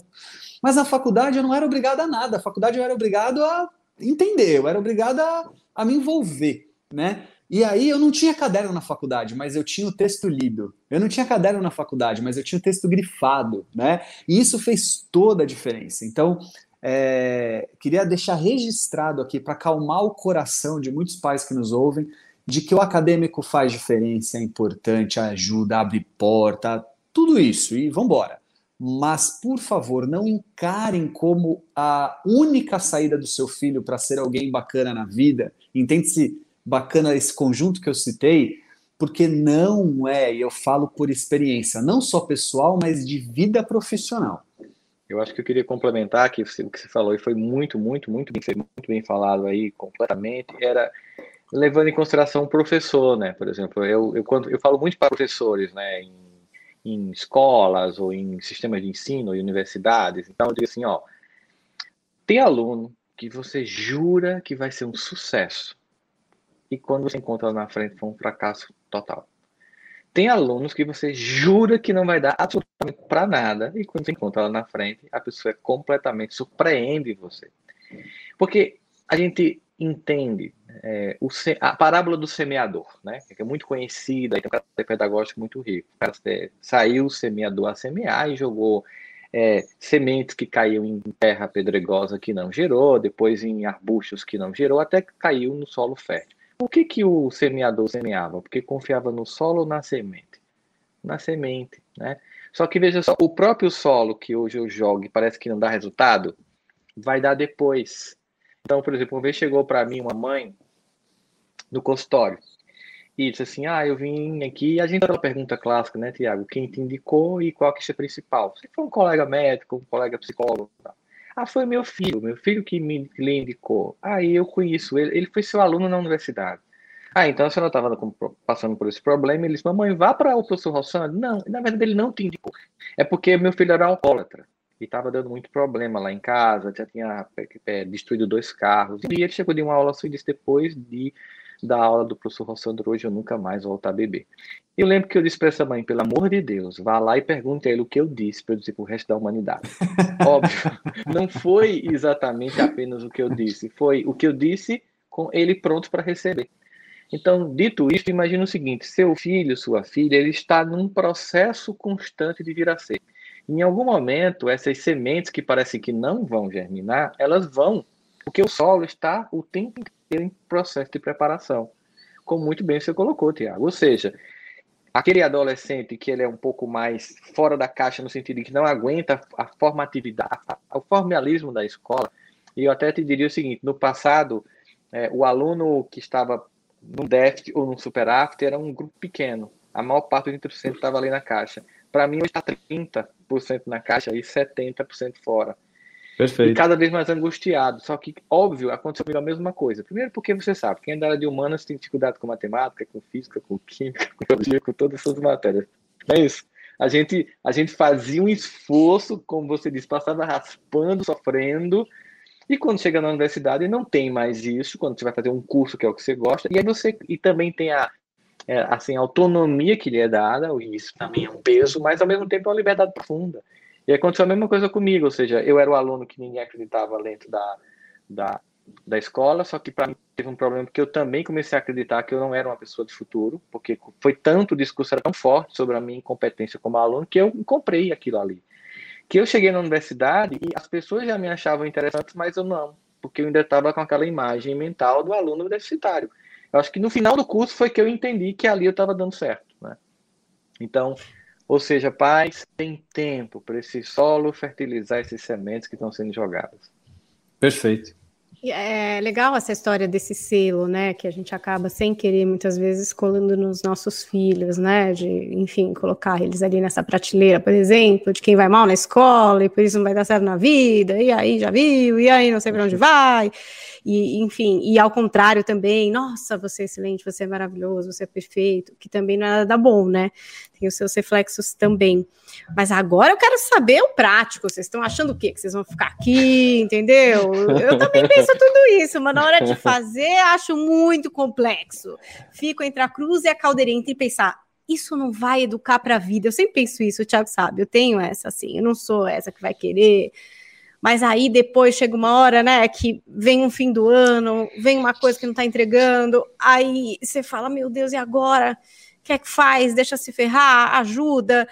Mas na faculdade eu não era obrigado a nada, a faculdade eu era obrigado a entender, eu era obrigado a, a me envolver, né? E aí eu não tinha caderno na faculdade, mas eu tinha o texto lido. Eu não tinha caderno na faculdade, mas eu tinha o texto grifado, né? E isso fez toda a diferença. Então, é, queria deixar registrado aqui para acalmar o coração de muitos pais que nos ouvem, de que o acadêmico faz diferença, é importante, ajuda, abre porta, tudo isso, e vamos embora. Mas, por favor, não encarem como a única saída do seu filho para ser alguém bacana na vida. Entende-se bacana esse conjunto que eu citei? Porque não é, e eu falo por experiência, não só pessoal, mas de vida profissional. Eu acho que eu queria complementar que o que você falou e foi muito, muito, muito bem, muito bem falado aí completamente, era levando em consideração o professor, né? Por exemplo, eu, eu, quando, eu falo muito para professores, né? Em, em escolas ou em sistemas de ensino e universidades. Então, eu digo assim, ó, tem aluno que você jura que vai ser um sucesso e quando você encontra na frente foi um fracasso total. Tem alunos que você jura que não vai dar absolutamente para nada, e quando você encontra lá na frente, a pessoa é completamente surpreende você. Porque a gente entende é, o, a parábola do semeador, né? que é muito conhecida, e tem um caráter pedagógico muito rico. O cara saiu o semeador a semear e jogou é, sementes que caíam em terra pedregosa que não gerou, depois em arbustos que não gerou, até que caiu no solo fértil. Por que, que o semeador semeava? Porque confiava no solo ou na semente? Na semente, né? Só que veja só, o próprio solo que hoje eu jogo e parece que não dá resultado, vai dar depois. Então, por exemplo, uma vez chegou para mim uma mãe no consultório e disse assim: Ah, eu vim aqui. A gente tem uma pergunta clássica, né, Tiago? Quem te indicou e qual que é o principal? Você foi um colega médico, um colega psicólogo. Tá? Ah, foi meu filho, meu filho que me lhe indicou. Aí ah, eu conheço ele, ele foi seu aluno na universidade. Ah, então a senhora estava passando por esse problema. Ele disse: Mamãe, vá para o professor Rossano. Não, na verdade ele não te indicou. É porque meu filho era alcoólatra e estava dando muito problema lá em casa, já tinha é, destruído dois carros. E ele chegou de uma aula só e disse: depois de da aula do professor Rossandro hoje eu nunca mais voltar a beber. Eu lembro que eu disse para essa mãe, pelo amor de Deus, vá lá e pergunte a ele o que eu disse para eu dizer para o resto da humanidade. Óbvio, não foi exatamente apenas o que eu disse, foi o que eu disse com ele pronto para receber. Então, dito isso, imagine o seguinte: seu filho, sua filha, ele está num processo constante de vir a ser. Em algum momento, essas sementes que parecem que não vão germinar, elas vão, porque o solo está o tempo inteiro em processo de preparação. Como muito bem você colocou, Tiago. Ou seja, aquele adolescente que ele é um pouco mais fora da caixa no sentido de que não aguenta a formatividade, o formalismo da escola. E eu até te diria o seguinte: no passado, é, o aluno que estava no déficit ou no superávit era um grupo pequeno. A maior parte dos 30% estava ali na caixa. Para mim, hoje está 30% na caixa e 70% fora. Perfeito. E cada vez mais angustiado. Só que, óbvio, aconteceu a mesma coisa. Primeiro, porque você sabe, quem é da área de humanas tem dificuldade com matemática, com física, com química, com biologia, com todas essas matérias. Não é isso? a gente, a gente fazia um esforço, como você disse, passava raspando, sofrendo, e quando chega na universidade não tem mais isso, quando você vai fazer um curso que é o que você gosta, e aí você e também tem a é, assim, a autonomia que lhe é dada, e isso também é um peso, mas ao mesmo tempo é uma liberdade profunda. E aconteceu a mesma coisa comigo, ou seja, eu era o aluno que ninguém acreditava dentro da, da, da escola, só que para mim teve um problema porque eu também comecei a acreditar que eu não era uma pessoa de futuro, porque foi tanto o discurso era tão forte sobre a minha incompetência como aluno que eu comprei aquilo ali. Que eu cheguei na universidade e as pessoas já me achavam interessante, mas eu não, porque eu ainda estava com aquela imagem mental do aluno universitário. Eu acho que no final do curso foi que eu entendi que ali eu estava dando certo, né? Então, ou seja, pais, tem tempo para esse solo fertilizar esses sementes que estão sendo jogadas. Perfeito. É legal essa história desse selo, né? Que a gente acaba sem querer muitas vezes colando nos nossos filhos, né? De, enfim, colocar eles ali nessa prateleira, por exemplo, de quem vai mal na escola e por isso não vai dar certo na vida, e aí já viu, e aí não sei para onde vai e enfim, e ao contrário também, nossa, você é excelente, você é maravilhoso, você é perfeito, que também não é nada bom, né? Tem os seus reflexos também. Mas agora eu quero saber o prático. Vocês estão achando o quê? Que vocês vão ficar aqui, entendeu? Eu também penso tudo isso, mas na hora de fazer, acho muito complexo. Fico entre a cruz e a caldeirinha e pensar, isso não vai educar para a vida. Eu sempre penso isso, o Thiago sabe. Eu tenho essa assim, eu não sou essa que vai querer mas aí depois chega uma hora, né, que vem um fim do ano, vem uma coisa que não está entregando, aí você fala, meu Deus, e agora? O que é que faz? Deixa se ferrar? Ajuda?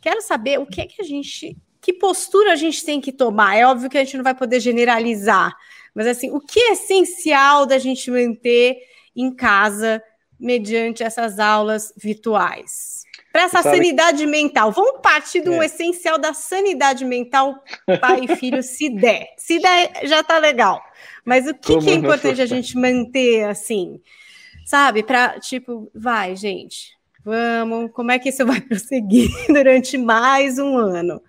Quero saber o que é que a gente, que postura a gente tem que tomar. É óbvio que a gente não vai poder generalizar, mas assim, o que é essencial da gente manter em casa mediante essas aulas virtuais? para essa sanidade mental. Vamos partir do é. essencial da sanidade mental, pai e filho, se der. Se der, já tá legal. Mas o que, que é importante a gente manter assim? Sabe? Para, tipo, vai, gente, vamos, como é que isso vai prosseguir durante mais um ano?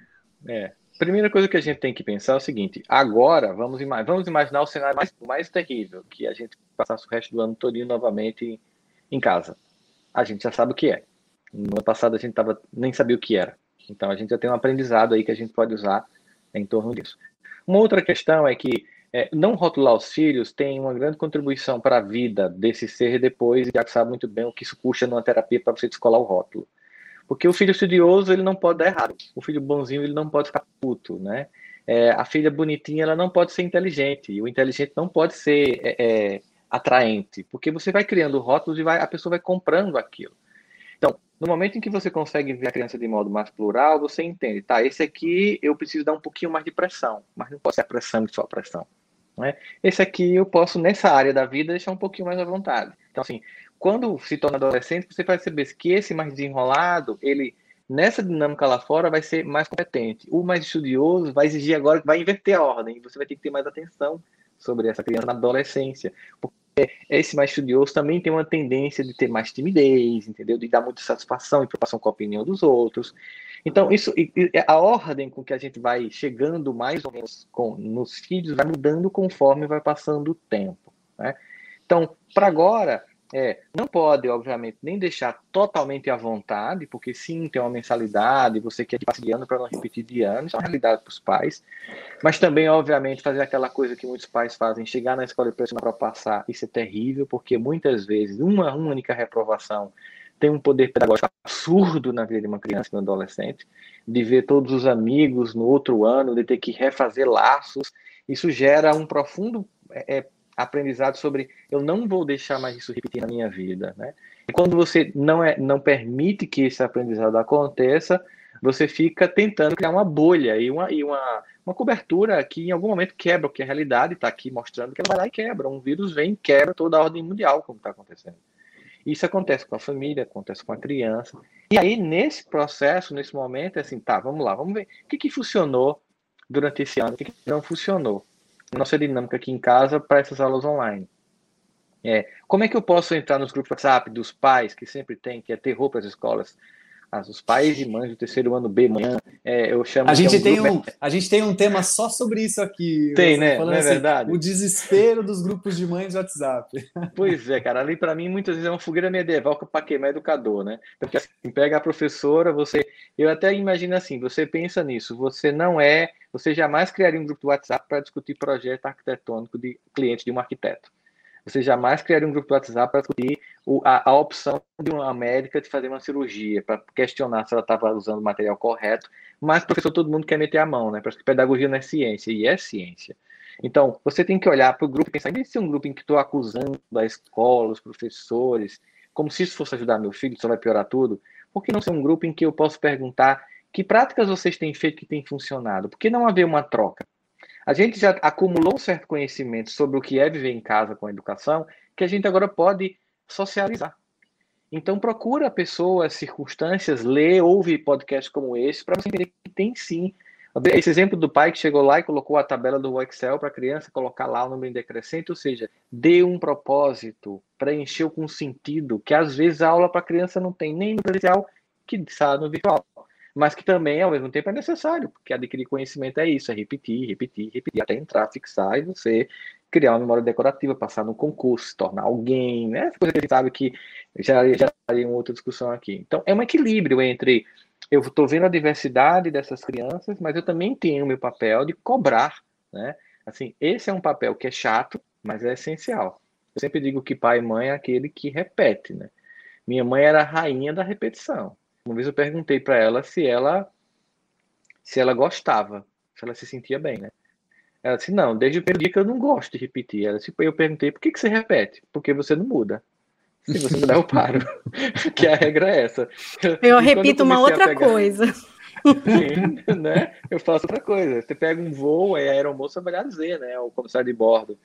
É. Primeira coisa que a gente tem que pensar é o seguinte: agora vamos, vamos imaginar o cenário mais, mais terrível, que a gente passasse o resto do ano todinho novamente em casa. A gente já sabe o que é no ano passado a gente tava, nem sabia o que era. Então a gente já tem um aprendizado aí que a gente pode usar em torno disso. Uma outra questão é que é, não rotular os filhos tem uma grande contribuição para a vida desse ser depois, e já sabe muito bem o que isso custa numa terapia para você descolar o rótulo. Porque o filho estudioso ele não pode dar errado, o filho bonzinho ele não pode ficar puto, né? É, a filha bonitinha ela não pode ser inteligente, e o inteligente não pode ser é, é atraente, porque você vai criando rótulos e vai, a pessoa vai comprando aquilo. Então, no momento em que você consegue ver a criança de modo mais plural, você entende, tá, esse aqui eu preciso dar um pouquinho mais de pressão, mas não pode ser a pressão e só a pressão. Né? Esse aqui eu posso, nessa área da vida, deixar um pouquinho mais à vontade. Então, assim, quando se torna adolescente, você vai perceber que esse mais desenrolado, ele, nessa dinâmica lá fora, vai ser mais competente. O mais estudioso vai exigir agora, vai inverter a ordem, você vai ter que ter mais atenção sobre essa criança na adolescência. Porque esse mais estudioso também tem uma tendência de ter mais timidez, entendeu? De dar muita satisfação e preocupação com a opinião dos outros. Então, isso, a ordem com que a gente vai chegando mais ou menos com, nos filhos vai mudando conforme vai passando o tempo. Né? Então, para agora, é, não pode, obviamente, nem deixar totalmente à vontade, porque sim, tem uma mensalidade, você quer que passe de ano para não repetir de ano, isso é uma realidade para os pais. Mas também, obviamente, fazer aquela coisa que muitos pais fazem, chegar na escola e pressionar para passar, isso é terrível, porque muitas vezes uma única reprovação tem um poder pedagógico absurdo na vida de uma criança e de um adolescente, de ver todos os amigos no outro ano, de ter que refazer laços, isso gera um profundo é, aprendizado sobre eu não vou deixar mais isso repetir na minha vida, né? E quando você não é não permite que esse aprendizado aconteça, você fica tentando criar uma bolha e uma, e uma, uma cobertura que em algum momento quebra, porque a realidade está aqui mostrando que ela vai lá e quebra. Um vírus vem e quebra toda a ordem mundial, como está acontecendo. Isso acontece com a família, acontece com a criança. E aí, nesse processo, nesse momento, é assim, tá, vamos lá, vamos ver o que, que funcionou durante esse ano, o que, que não funcionou nossa dinâmica aqui em casa para essas aulas online. É, como é que eu posso entrar nos grupos WhatsApp dos pais, que sempre tem, que é terror para as escolas? As, os pais e mães do terceiro ano B, manhã, é, eu chamo. A gente, é um tem grupo... um, a gente tem um tema só sobre isso aqui. Tem, né? Não é assim, verdade? O desespero dos grupos de mães do WhatsApp. Pois é, cara. Ali, para mim, muitas vezes é uma fogueira medieval para queimar educador, né? Porque assim, pega a professora, você. Eu até imagino assim, você pensa nisso, você não é. Você jamais criaria um grupo do WhatsApp para discutir projeto arquitetônico de cliente de um arquiteto você jamais criaria um grupo do WhatsApp para discutir o, a, a, opção de uma médica de fazer uma cirurgia, para questionar se ela estava usando o material correto. Mas, professor, todo mundo quer meter a mão, né? Parece que pedagogia não é ciência, e é ciência. Então, você tem que olhar para o grupo e pensar, em ser um grupo em que estou acusando a escola, os professores, como se isso fosse ajudar meu filho, só vai piorar tudo. Por que não ser um grupo em que eu posso perguntar que práticas vocês têm feito que tem funcionado? Por que não haver uma troca? A gente já acumulou um certo conhecimento sobre o que é viver em casa com a educação, que a gente agora pode socializar. Então procura pessoas, circunstâncias, lê, ouve podcasts como esse, para você entender que tem sim. Esse exemplo do pai que chegou lá e colocou a tabela do Excel para a criança colocar lá o número decrescente, ou seja, dê um propósito, preencheu com sentido, que às vezes a aula para a criança não tem nem no presencial, que está no virtual mas que também, ao mesmo tempo, é necessário, porque adquirir conhecimento é isso, é repetir, repetir, repetir, até entrar, fixar e você criar uma memória decorativa, passar no concurso, se tornar alguém, né? Coisa que a gente sabe que já, já estaria uma outra discussão aqui. Então, é um equilíbrio entre eu estou vendo a diversidade dessas crianças, mas eu também tenho o meu papel de cobrar, né? Assim, esse é um papel que é chato, mas é essencial. Eu sempre digo que pai e mãe é aquele que repete, né? Minha mãe era a rainha da repetição. Uma vez eu perguntei para ela se ela se ela gostava, se ela se sentia bem, né? Ela disse, não, desde o primeiro dia que eu não gosto de repetir. Ela disse, eu perguntei, por que, que você repete? Porque você não muda. Se você mudar, eu paro. que a regra é essa. Eu e repito eu uma outra pegar... coisa. Sim, né? Eu faço outra coisa. Você pega um voo, é a aeromoça vai dizer, né? O comissário de bordo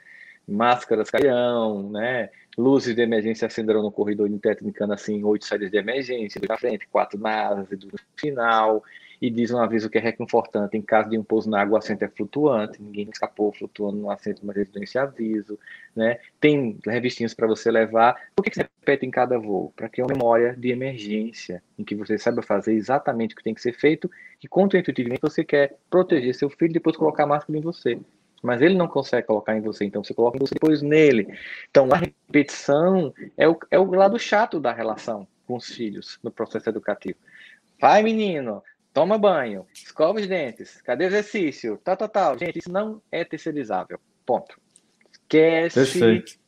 máscaras cairão, né? Luzes de emergência acenderão no corredor indicando assim oito saídas de emergência, na frente, quatro na asa no final, e diz um aviso que é reconfortante em caso de um pouso na água, o assento é flutuante, ninguém escapou flutuando no assento, mas eles dão esse aviso, né? Tem revistinhas para você levar. Por que, que você repete em cada voo? Para criar uma memória de emergência, em que você saiba fazer exatamente o que tem que ser feito, e contra-intuitivamente você quer proteger seu filho e depois colocar a máscara em você mas ele não consegue colocar em você, então você coloca você depois nele. Então a repetição é o, é o lado chato da relação com os filhos no processo educativo. Vai, menino, toma banho, escova os dentes, cadê o exercício? Tal, tal, tal. Gente, isso não é terceirizável. Ponto. Esquece. Perfeito.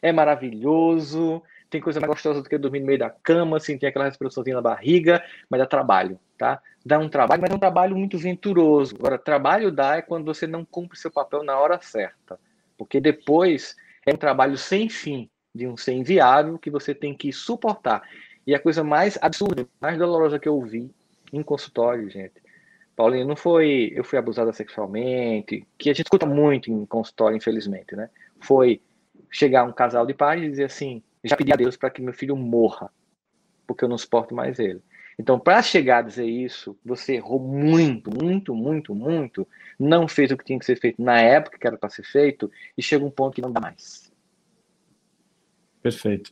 É maravilhoso. Tem coisa mais gostosa do que dormir no meio da cama, sentir aquela respiraçãozinha na barriga, mas dá trabalho, tá? Dá um trabalho, mas é um trabalho muito venturoso. Agora, trabalho dá é quando você não cumpre seu papel na hora certa. Porque depois é um trabalho sem fim, de um ser inviável que você tem que suportar. E a coisa mais absurda, mais dolorosa que eu vi em consultório, gente. Paulinho, não foi eu fui abusada sexualmente, que a gente escuta muito em consultório, infelizmente, né? Foi chegar um casal de pais e dizer assim: já pedi a Deus para que meu filho morra, porque eu não suporto mais ele. Então, para chegar a dizer isso, você errou muito, muito, muito, muito, não fez o que tinha que ser feito na época que era para ser feito, e chega um ponto que não dá mais. Perfeito.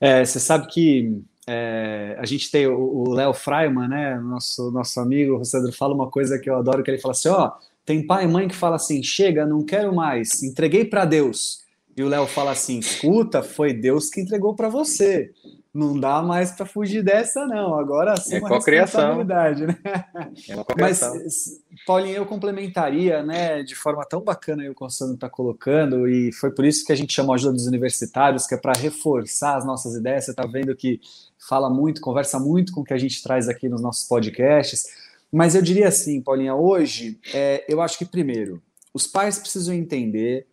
É, você sabe que é, a gente tem o Léo Freiman, né, nosso, nosso amigo, o Sandro, fala uma coisa que eu adoro, que ele fala assim, ó, tem pai e mãe que fala assim, chega, não quero mais, entreguei para Deus. E o Léo fala assim: escuta, foi Deus que entregou para você. Não dá mais para fugir dessa, não. Agora sim, é uma responsabilidade, né? É uma Mas, Paulinho, eu complementaria, né, de forma tão bacana aí o Constantino está colocando, e foi por isso que a gente chamou a ajuda dos universitários, que é para reforçar as nossas ideias. Você está vendo que fala muito, conversa muito com o que a gente traz aqui nos nossos podcasts. Mas eu diria assim, Paulinha, hoje, é, eu acho que primeiro, os pais precisam entender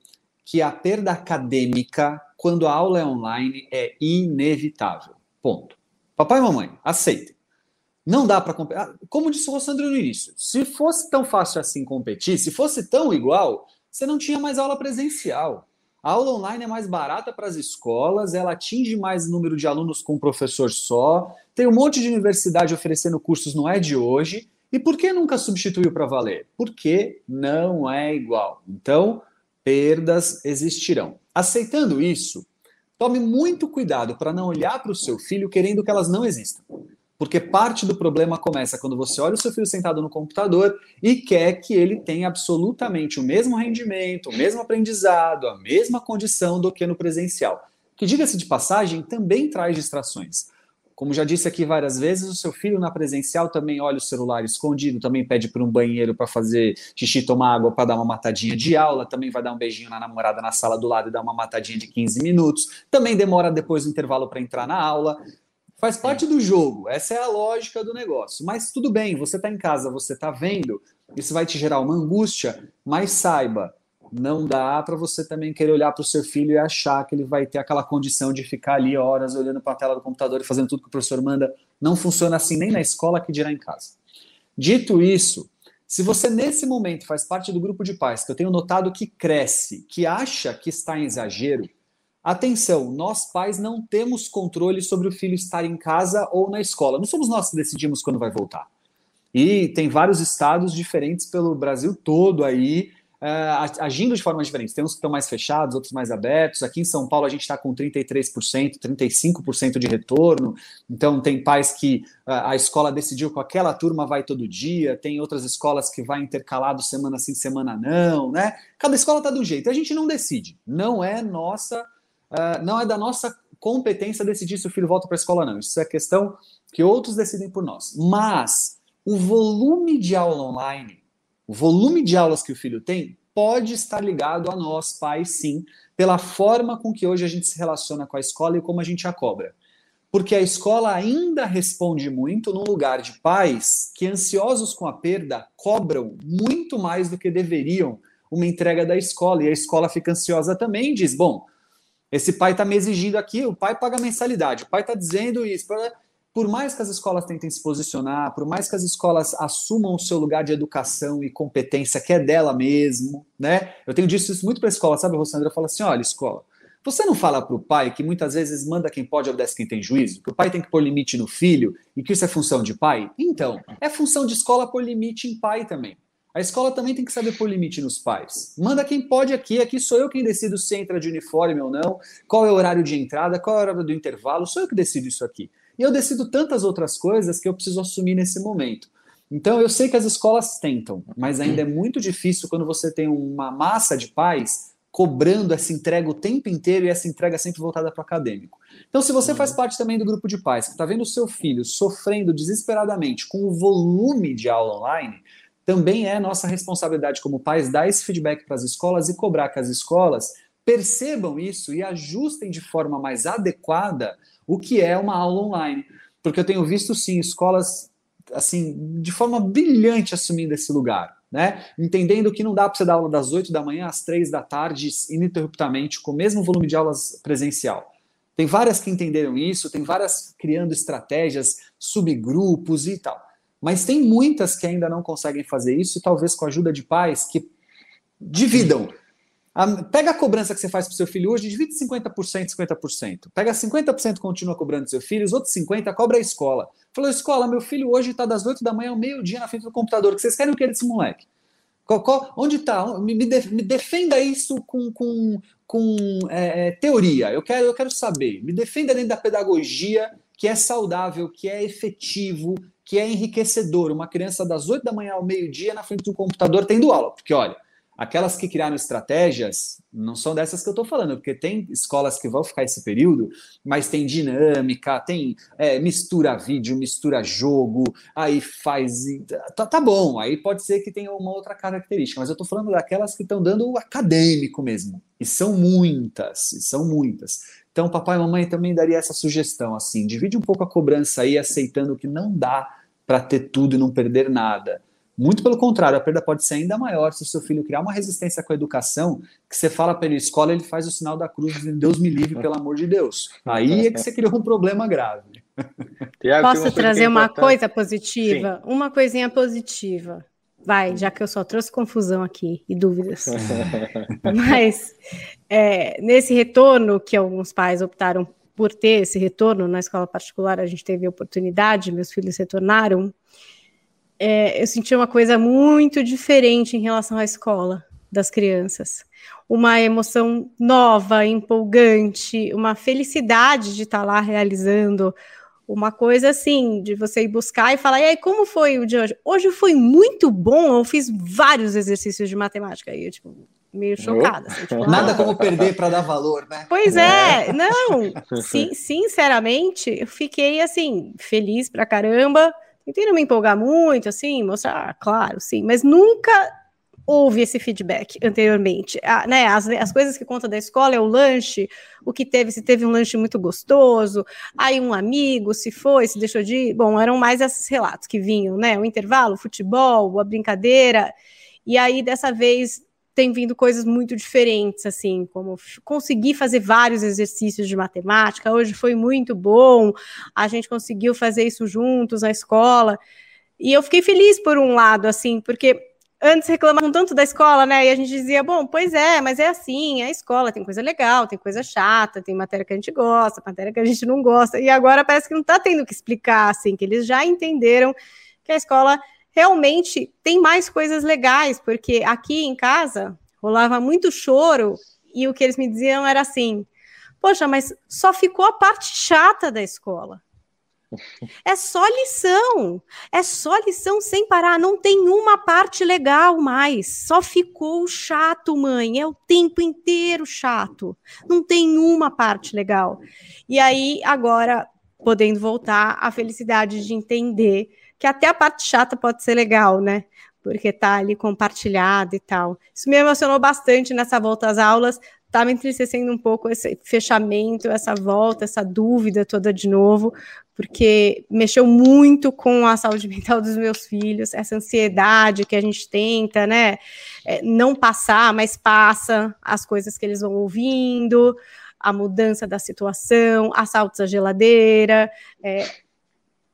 que a perda acadêmica, quando a aula é online, é inevitável. Ponto. Papai e mamãe, aceitem. Não dá para competir. Ah, como disse o Rossandro no início, se fosse tão fácil assim competir, se fosse tão igual, você não tinha mais aula presencial. A aula online é mais barata para as escolas, ela atinge mais número de alunos com um professor só, tem um monte de universidade oferecendo cursos, não é de hoje. E por que nunca substituiu para valer? Porque não é igual. Então, perdas existirão. Aceitando isso, tome muito cuidado para não olhar para o seu filho querendo que elas não existam. Porque parte do problema começa quando você olha o seu filho sentado no computador e quer que ele tenha absolutamente o mesmo rendimento, o mesmo aprendizado, a mesma condição do que no presencial. Que, diga-se de passagem, também traz distrações. Como já disse aqui várias vezes, o seu filho na presencial também olha o celular escondido, também pede para um banheiro para fazer xixi, tomar água, para dar uma matadinha de aula, também vai dar um beijinho na namorada na sala do lado e dar uma matadinha de 15 minutos, também demora depois do intervalo para entrar na aula. Faz parte do jogo, essa é a lógica do negócio. Mas tudo bem, você está em casa, você está vendo, isso vai te gerar uma angústia, mas saiba, não dá para você também querer olhar para o seu filho e achar que ele vai ter aquela condição de ficar ali horas olhando para a tela do computador e fazendo tudo que o professor manda. Não funciona assim nem na escola que dirá em casa. Dito isso, se você nesse momento faz parte do grupo de pais que eu tenho notado que cresce, que acha que está em exagero, atenção, nós pais não temos controle sobre o filho estar em casa ou na escola. Não somos nós que decidimos quando vai voltar. E tem vários estados diferentes pelo Brasil todo aí uh, agindo de formas diferentes. Tem uns que estão mais fechados, outros mais abertos. Aqui em São Paulo a gente está com 33%, 35% de retorno. Então tem pais que uh, a escola decidiu que aquela turma vai todo dia, tem outras escolas que vai intercalado semana sim, semana não, né? Cada escola está um jeito. A gente não decide. Não é nossa, uh, não é da nossa competência decidir se o filho volta para a escola, não. Isso é questão que outros decidem por nós. Mas o volume de aula online o volume de aulas que o filho tem pode estar ligado a nós, pais, sim, pela forma com que hoje a gente se relaciona com a escola e como a gente a cobra. Porque a escola ainda responde muito num lugar de pais que, ansiosos com a perda, cobram muito mais do que deveriam uma entrega da escola. E a escola fica ansiosa também e diz: bom, esse pai está me exigindo aqui, o pai paga mensalidade, o pai está dizendo isso por mais que as escolas tentem se posicionar, por mais que as escolas assumam o seu lugar de educação e competência que é dela mesmo, né? Eu tenho dito isso muito para a escola, sabe, Rossandra? Eu falo assim: olha, escola, você não fala para o pai que muitas vezes manda quem pode, obedece quem tem juízo, que o pai tem que pôr limite no filho e que isso é função de pai? Então, é função de escola pôr limite em pai também. A escola também tem que saber pôr limite nos pais. Manda quem pode aqui, aqui sou eu quem decido se entra de uniforme ou não, qual é o horário de entrada, qual é o horário do intervalo, sou eu que decido isso aqui. E eu decido tantas outras coisas que eu preciso assumir nesse momento. Então, eu sei que as escolas tentam, mas ainda é muito difícil quando você tem uma massa de pais cobrando essa entrega o tempo inteiro e essa entrega sempre voltada para o acadêmico. Então, se você faz parte também do grupo de pais que está vendo o seu filho sofrendo desesperadamente com o volume de aula online, também é nossa responsabilidade como pais dar esse feedback para as escolas e cobrar que as escolas percebam isso e ajustem de forma mais adequada o que é uma aula online. Porque eu tenho visto, sim, escolas assim, de forma brilhante assumindo esse lugar, né? Entendendo que não dá para você dar aula das 8 da manhã às 3 da tarde ininterruptamente, com o mesmo volume de aulas presencial. Tem várias que entenderam isso, tem várias criando estratégias, subgrupos e tal. Mas tem muitas que ainda não conseguem fazer isso, e talvez com a ajuda de pais que dividam a, pega a cobrança que você faz para o seu filho hoje, divide 50%, 50%. Pega 50% continua cobrando do seu filho, os outros 50% cobra a escola. Falou, escola, meu filho hoje está das 8 da manhã ao meio-dia na frente do computador. que vocês querem o que desse moleque? Qual, qual, onde está? Me, me, me, defenda isso com, com, com é, é, teoria. Eu quero, eu quero saber. Me defenda dentro da pedagogia que é saudável, que é efetivo, que é enriquecedor. Uma criança das 8 da manhã ao meio-dia na frente do computador tendo aula. Porque, olha, Aquelas que criaram estratégias não são dessas que eu estou falando, porque tem escolas que vão ficar esse período, mas tem dinâmica, tem é, mistura vídeo, mistura jogo, aí faz. Tá, tá, bom, aí pode ser que tenha uma outra característica, mas eu estou falando daquelas que estão dando o acadêmico mesmo. E são muitas, e são muitas. Então, papai e mamãe também daria essa sugestão, assim, divide um pouco a cobrança aí, aceitando que não dá para ter tudo e não perder nada. Muito pelo contrário, a perda pode ser ainda maior se o seu filho criar uma resistência com a educação, que você fala para ele escola, ele faz o sinal da cruz, dizendo Deus me livre, pelo amor de Deus. Aí é que você criou um problema grave. Tiago, Posso trazer uma coisa positiva? Sim. Uma coisinha positiva. Vai, já que eu só trouxe confusão aqui e dúvidas. Mas é, nesse retorno que alguns pais optaram por ter esse retorno na escola particular, a gente teve a oportunidade, meus filhos retornaram é, eu senti uma coisa muito diferente em relação à escola das crianças. Uma emoção nova, empolgante, uma felicidade de estar lá realizando uma coisa assim, de você ir buscar e falar, e aí, como foi o de hoje? Hoje foi muito bom, eu fiz vários exercícios de matemática, aí eu, tipo, meio chocada. Assim, tipo, Nada como perder para dar valor, né? Pois é, é. não, sinceramente, eu fiquei, assim, feliz pra caramba, tentei me empolgar muito, assim, mostrar, claro, sim, mas nunca houve esse feedback anteriormente. Ah, né, as, as coisas que conta da escola é o lanche, o que teve, se teve um lanche muito gostoso, aí um amigo, se foi, se deixou de ir. Bom, eram mais esses relatos que vinham, né? O intervalo, o futebol, a brincadeira. E aí, dessa vez, tem vindo coisas muito diferentes, assim, como conseguir fazer vários exercícios de matemática. Hoje foi muito bom, a gente conseguiu fazer isso juntos na escola. E eu fiquei feliz por um lado, assim, porque antes reclamavam tanto da escola, né? E a gente dizia, bom, pois é, mas é assim, é a escola tem coisa legal, tem coisa chata, tem matéria que a gente gosta, matéria que a gente não gosta. E agora parece que não está tendo que explicar, assim, que eles já entenderam que a escola realmente tem mais coisas legais, porque aqui em casa rolava muito choro e o que eles me diziam era assim: Poxa, mas só ficou a parte chata da escola. É só lição, é só lição sem parar, não tem uma parte legal mais. Só ficou chato, mãe, é o tempo inteiro chato. Não tem uma parte legal. E aí, agora, podendo voltar, a felicidade de entender que até a parte chata pode ser legal, né? Porque tá ali compartilhado e tal. Isso me emocionou bastante nessa volta às aulas, tá me entristecendo um pouco esse fechamento, essa volta, essa dúvida toda de novo, porque mexeu muito com a saúde mental dos meus filhos, essa ansiedade que a gente tenta, né, é, não passar, mas passa as coisas que eles vão ouvindo, a mudança da situação, assaltos à geladeira, é,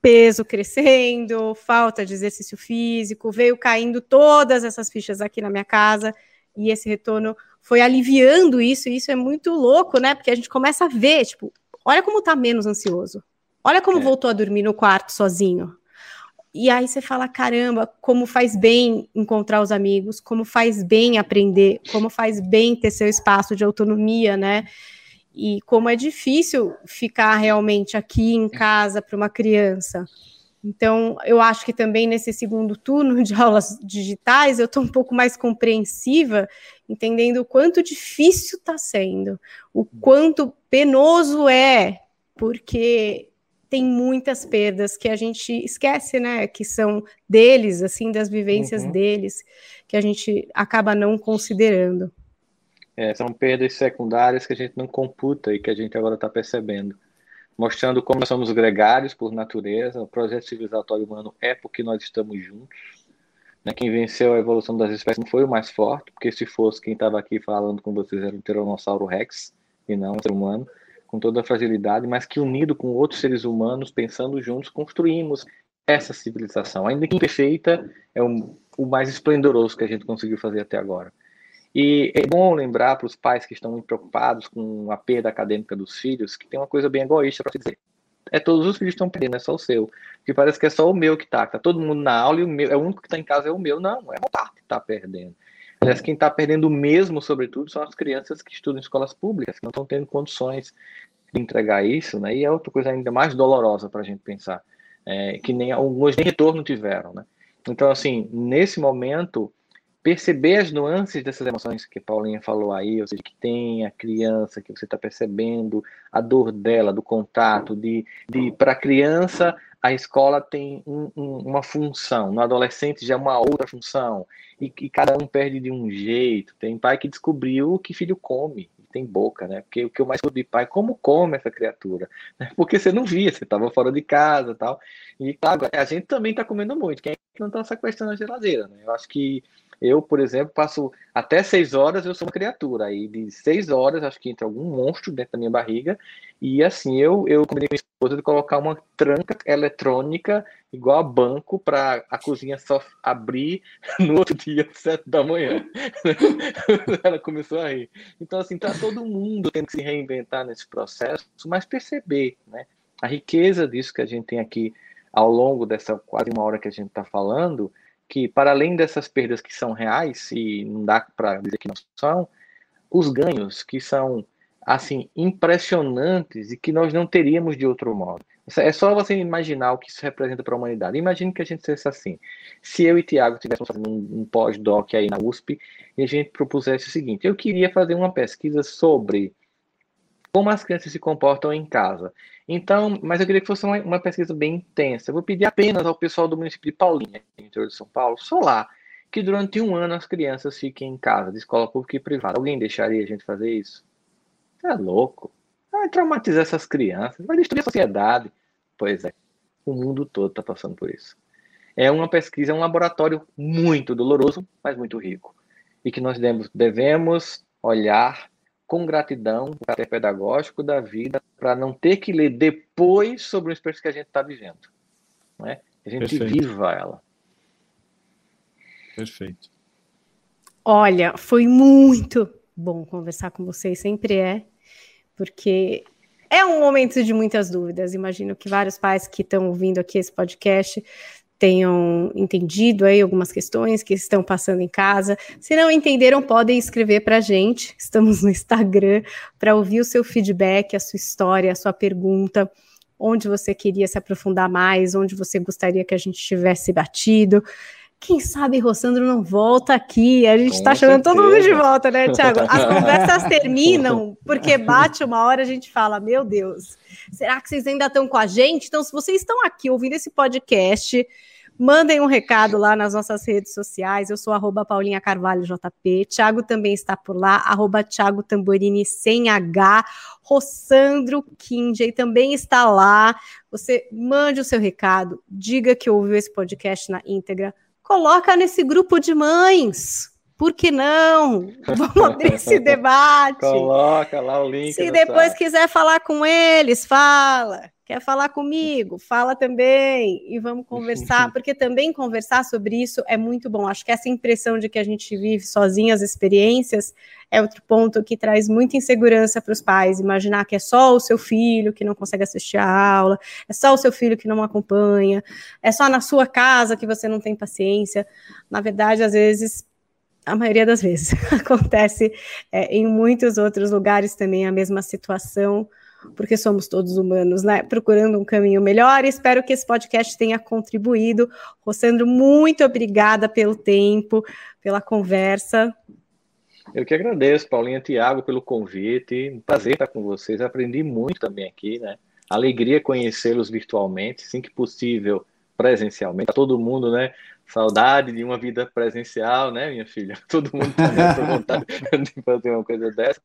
peso crescendo, falta de exercício físico, veio caindo todas essas fichas aqui na minha casa, e esse retorno foi aliviando isso, e isso é muito louco, né, porque a gente começa a ver, tipo, olha como tá menos ansioso, Olha como é. voltou a dormir no quarto sozinho. E aí você fala, caramba, como faz bem encontrar os amigos, como faz bem aprender, como faz bem ter seu espaço de autonomia, né? E como é difícil ficar realmente aqui em casa para uma criança. Então, eu acho que também nesse segundo turno de aulas digitais, eu estou um pouco mais compreensiva, entendendo o quanto difícil está sendo, o quanto penoso é, porque tem muitas perdas que a gente esquece, né? Que são deles, assim, das vivências uhum. deles, que a gente acaba não considerando. É, são perdas secundárias que a gente não computa e que a gente agora está percebendo. Mostrando como nós somos gregários por natureza, o projeto civilizatório humano é porque nós estamos juntos. Né? Quem venceu a evolução das espécies não foi o mais forte, porque se fosse quem estava aqui falando com vocês era um Tiranossauro Rex e não um ser humano com toda a fragilidade, mas que unido com outros seres humanos, pensando juntos, construímos essa civilização. Ainda que imperfeita, é um, o mais esplendoroso que a gente conseguiu fazer até agora. E é bom lembrar para os pais que estão muito preocupados com a perda acadêmica dos filhos que tem uma coisa bem egoísta para dizer. É todos os filhos estão perdendo, é só o seu. Que parece que é só o meu que está. Está todo mundo na aula e o meu é o único que está em casa é o meu. Não, é o parte que está perdendo. Aliás, quem está perdendo mesmo, sobretudo, são as crianças que estudam em escolas públicas, que não estão tendo condições de entregar isso, né? E é outra coisa ainda mais dolorosa para a gente pensar, é, que nem alguns nem retorno tiveram, né? Então, assim, nesse momento, perceber as nuances dessas emoções que Paulinha falou aí, ou seja, que tem a criança, que você está percebendo a dor dela, do contato, de, de para a criança a escola tem um, um, uma função, no adolescente já é uma outra função, e, e cada um perde de um jeito. Tem pai que descobriu que filho come, tem boca, né? Porque o que eu mais de pai, como come essa criatura? Porque você não via, você estava fora de casa tal. E claro, a gente também está comendo muito. Quem é que não está sequestrando a geladeira, né? Eu acho que eu, por exemplo, passo até seis horas, eu sou uma criatura. Aí de seis horas, acho que entra algum monstro dentro da minha barriga. E assim, eu, eu combinei com minha esposa de colocar uma tranca eletrônica igual a banco para a cozinha só abrir no outro dia, sete da manhã. Ela começou a rir. Então, assim, tá todo mundo tendo que se reinventar nesse processo, mas perceber, né? A riqueza disso que a gente tem aqui ao longo dessa quase uma hora que a gente está falando, que, para além dessas perdas que são reais, e não dá para dizer que não são, os ganhos que são assim impressionantes e que nós não teríamos de outro modo. É só você imaginar o que isso representa para a humanidade. Imagine que a gente fosse assim. Se eu e Tiago estivéssemos fazendo um, um pós-doc aí na USP e a gente propusesse o seguinte: eu queria fazer uma pesquisa sobre como as crianças se comportam em casa. Então, mas eu queria que fosse uma, uma pesquisa bem intensa. Eu vou pedir apenas ao pessoal do município de Paulinha, interior de São Paulo, só lá, que durante um ano as crianças fiquem em casa, de escola pública e privada. Alguém deixaria a gente fazer isso? Você é louco. Vai traumatizar essas crianças, vai destruir a sociedade. Pois é, o mundo todo está passando por isso. É uma pesquisa, é um laboratório muito doloroso, mas muito rico. E que nós devemos olhar com gratidão o caráter pedagógico da vida para não ter que ler depois sobre uma experiência que a gente está vivendo. Não é? A gente Perfeito. viva ela. Perfeito. Olha, foi muito bom conversar com vocês, sempre é porque é um momento de muitas dúvidas. Imagino que vários pais que estão ouvindo aqui esse podcast tenham entendido aí algumas questões que estão passando em casa. Se não entenderam, podem escrever para a gente. Estamos no Instagram para ouvir o seu feedback, a sua história, a sua pergunta, onde você queria se aprofundar mais, onde você gostaria que a gente tivesse batido. Quem sabe Rossandro não volta aqui? A gente está chamando todo mundo de volta, né, Tiago? As conversas terminam porque bate uma hora a gente fala: Meu Deus, será que vocês ainda estão com a gente? Então, se vocês estão aqui ouvindo esse podcast, mandem um recado lá nas nossas redes sociais. Eu sou arroba Paulinha Carvalho JP. Tiago também está por lá, arroba Thiago Tamborini sem H. Rossandro Kinjay também está lá. Você mande o seu recado, diga que ouviu esse podcast na íntegra coloca nesse grupo de mães. Por que não? Vamos abrir esse debate. Coloca lá o link. Se depois site. quiser falar com eles, fala. Quer falar comigo? Fala também e vamos conversar, porque também conversar sobre isso é muito bom. Acho que essa impressão de que a gente vive sozinho as experiências é outro ponto que traz muita insegurança para os pais. Imaginar que é só o seu filho que não consegue assistir a aula, é só o seu filho que não acompanha, é só na sua casa que você não tem paciência. Na verdade, às vezes a maioria das vezes acontece é, em muitos outros lugares também a mesma situação porque somos todos humanos, né? Procurando um caminho melhor. Espero que esse podcast tenha contribuído. Rossandro, muito obrigada pelo tempo, pela conversa. Eu que agradeço, Paulinha Tiago, pelo convite. Um prazer estar com vocês. Aprendi muito também aqui, né? Alegria conhecê-los virtualmente, assim que possível, presencialmente. Todo mundo, né? Saudade de uma vida presencial, né, minha filha? Todo mundo tem tá vontade de fazer uma coisa dessa.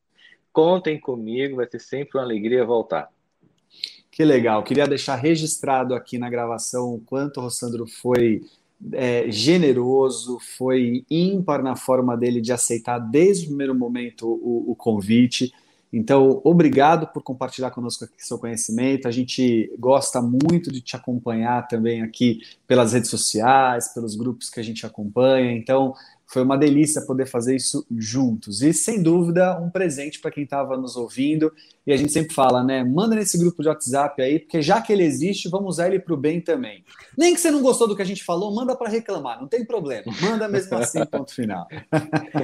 Contem comigo, vai ser sempre uma alegria voltar. Que legal. Queria deixar registrado aqui na gravação o quanto o Rossandro foi é, generoso, foi ímpar na forma dele de aceitar desde o primeiro momento o, o convite. Então, obrigado por compartilhar conosco aqui seu conhecimento. A gente gosta muito de te acompanhar também aqui pelas redes sociais, pelos grupos que a gente acompanha. Então, foi uma delícia poder fazer isso juntos. E, sem dúvida, um presente para quem estava nos ouvindo. E a gente sempre fala, né? Manda nesse grupo de WhatsApp aí, porque já que ele existe, vamos usar ele para o bem também. Nem que você não gostou do que a gente falou, manda para reclamar, não tem problema. Manda mesmo assim, ponto final.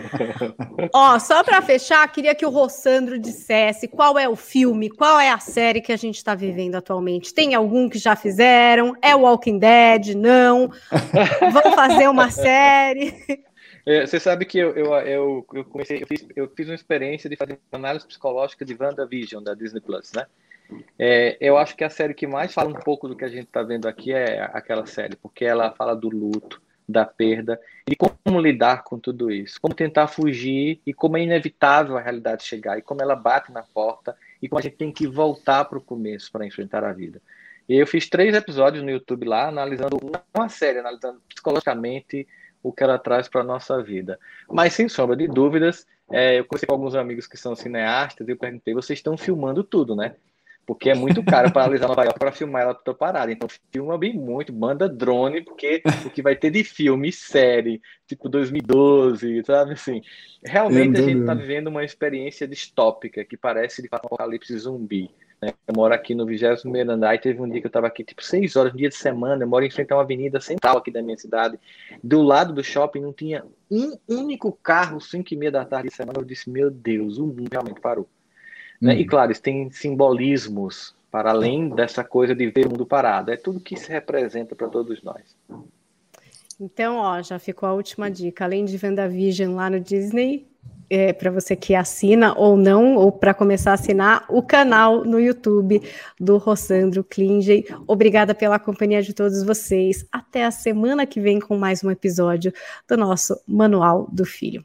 Ó, só para fechar, queria que o Rossandro dissesse qual é o filme, qual é a série que a gente está vivendo atualmente. Tem algum que já fizeram? É Walking Dead? Não? Vamos fazer uma série? É, você sabe que eu, eu, eu, eu comecei, eu fiz, eu fiz uma experiência de fazer análise psicológica de WandaVision, da Disney Plus, né? É, eu acho que a série que mais fala um pouco do que a gente está vendo aqui é aquela série, porque ela fala do luto, da perda e como lidar com tudo isso, como tentar fugir e como é inevitável a realidade chegar e como ela bate na porta e como a gente tem que voltar para o começo para enfrentar a vida. E eu fiz três episódios no YouTube lá, analisando uma série, analisando psicologicamente o que ela traz para a nossa vida. Mas, sem sombra de dúvidas, é, eu conheci com alguns amigos que são cineastas e eu perguntei: vocês estão filmando tudo, né? Porque é muito caro para analisar Nova York para filmar ela toda parada. Então, filma bem muito, manda drone, porque o que vai ter de filme, série, tipo 2012, sabe assim? Realmente a gente está vivendo uma experiência distópica que parece de fato um apocalipse zumbi. Né? Eu moro aqui no 21 andar e teve um dia que eu estava aqui, tipo, seis horas, um dia de semana. Eu moro em frente a uma avenida central aqui da minha cidade. Do lado do shopping não tinha um único carro, cinco e meia da tarde de semana. Eu disse, meu Deus, o mundo realmente parou. Né? E uhum. claro, isso tem simbolismos para além dessa coisa de ver o mundo parado. É tudo que se representa para todos nós. Então, ó, já ficou a última dica. Além de Vision lá no Disney, é, para você que assina ou não, ou para começar a assinar, o canal no YouTube do Rossandro Klinge. Obrigada pela companhia de todos vocês. Até a semana que vem com mais um episódio do nosso Manual do Filho.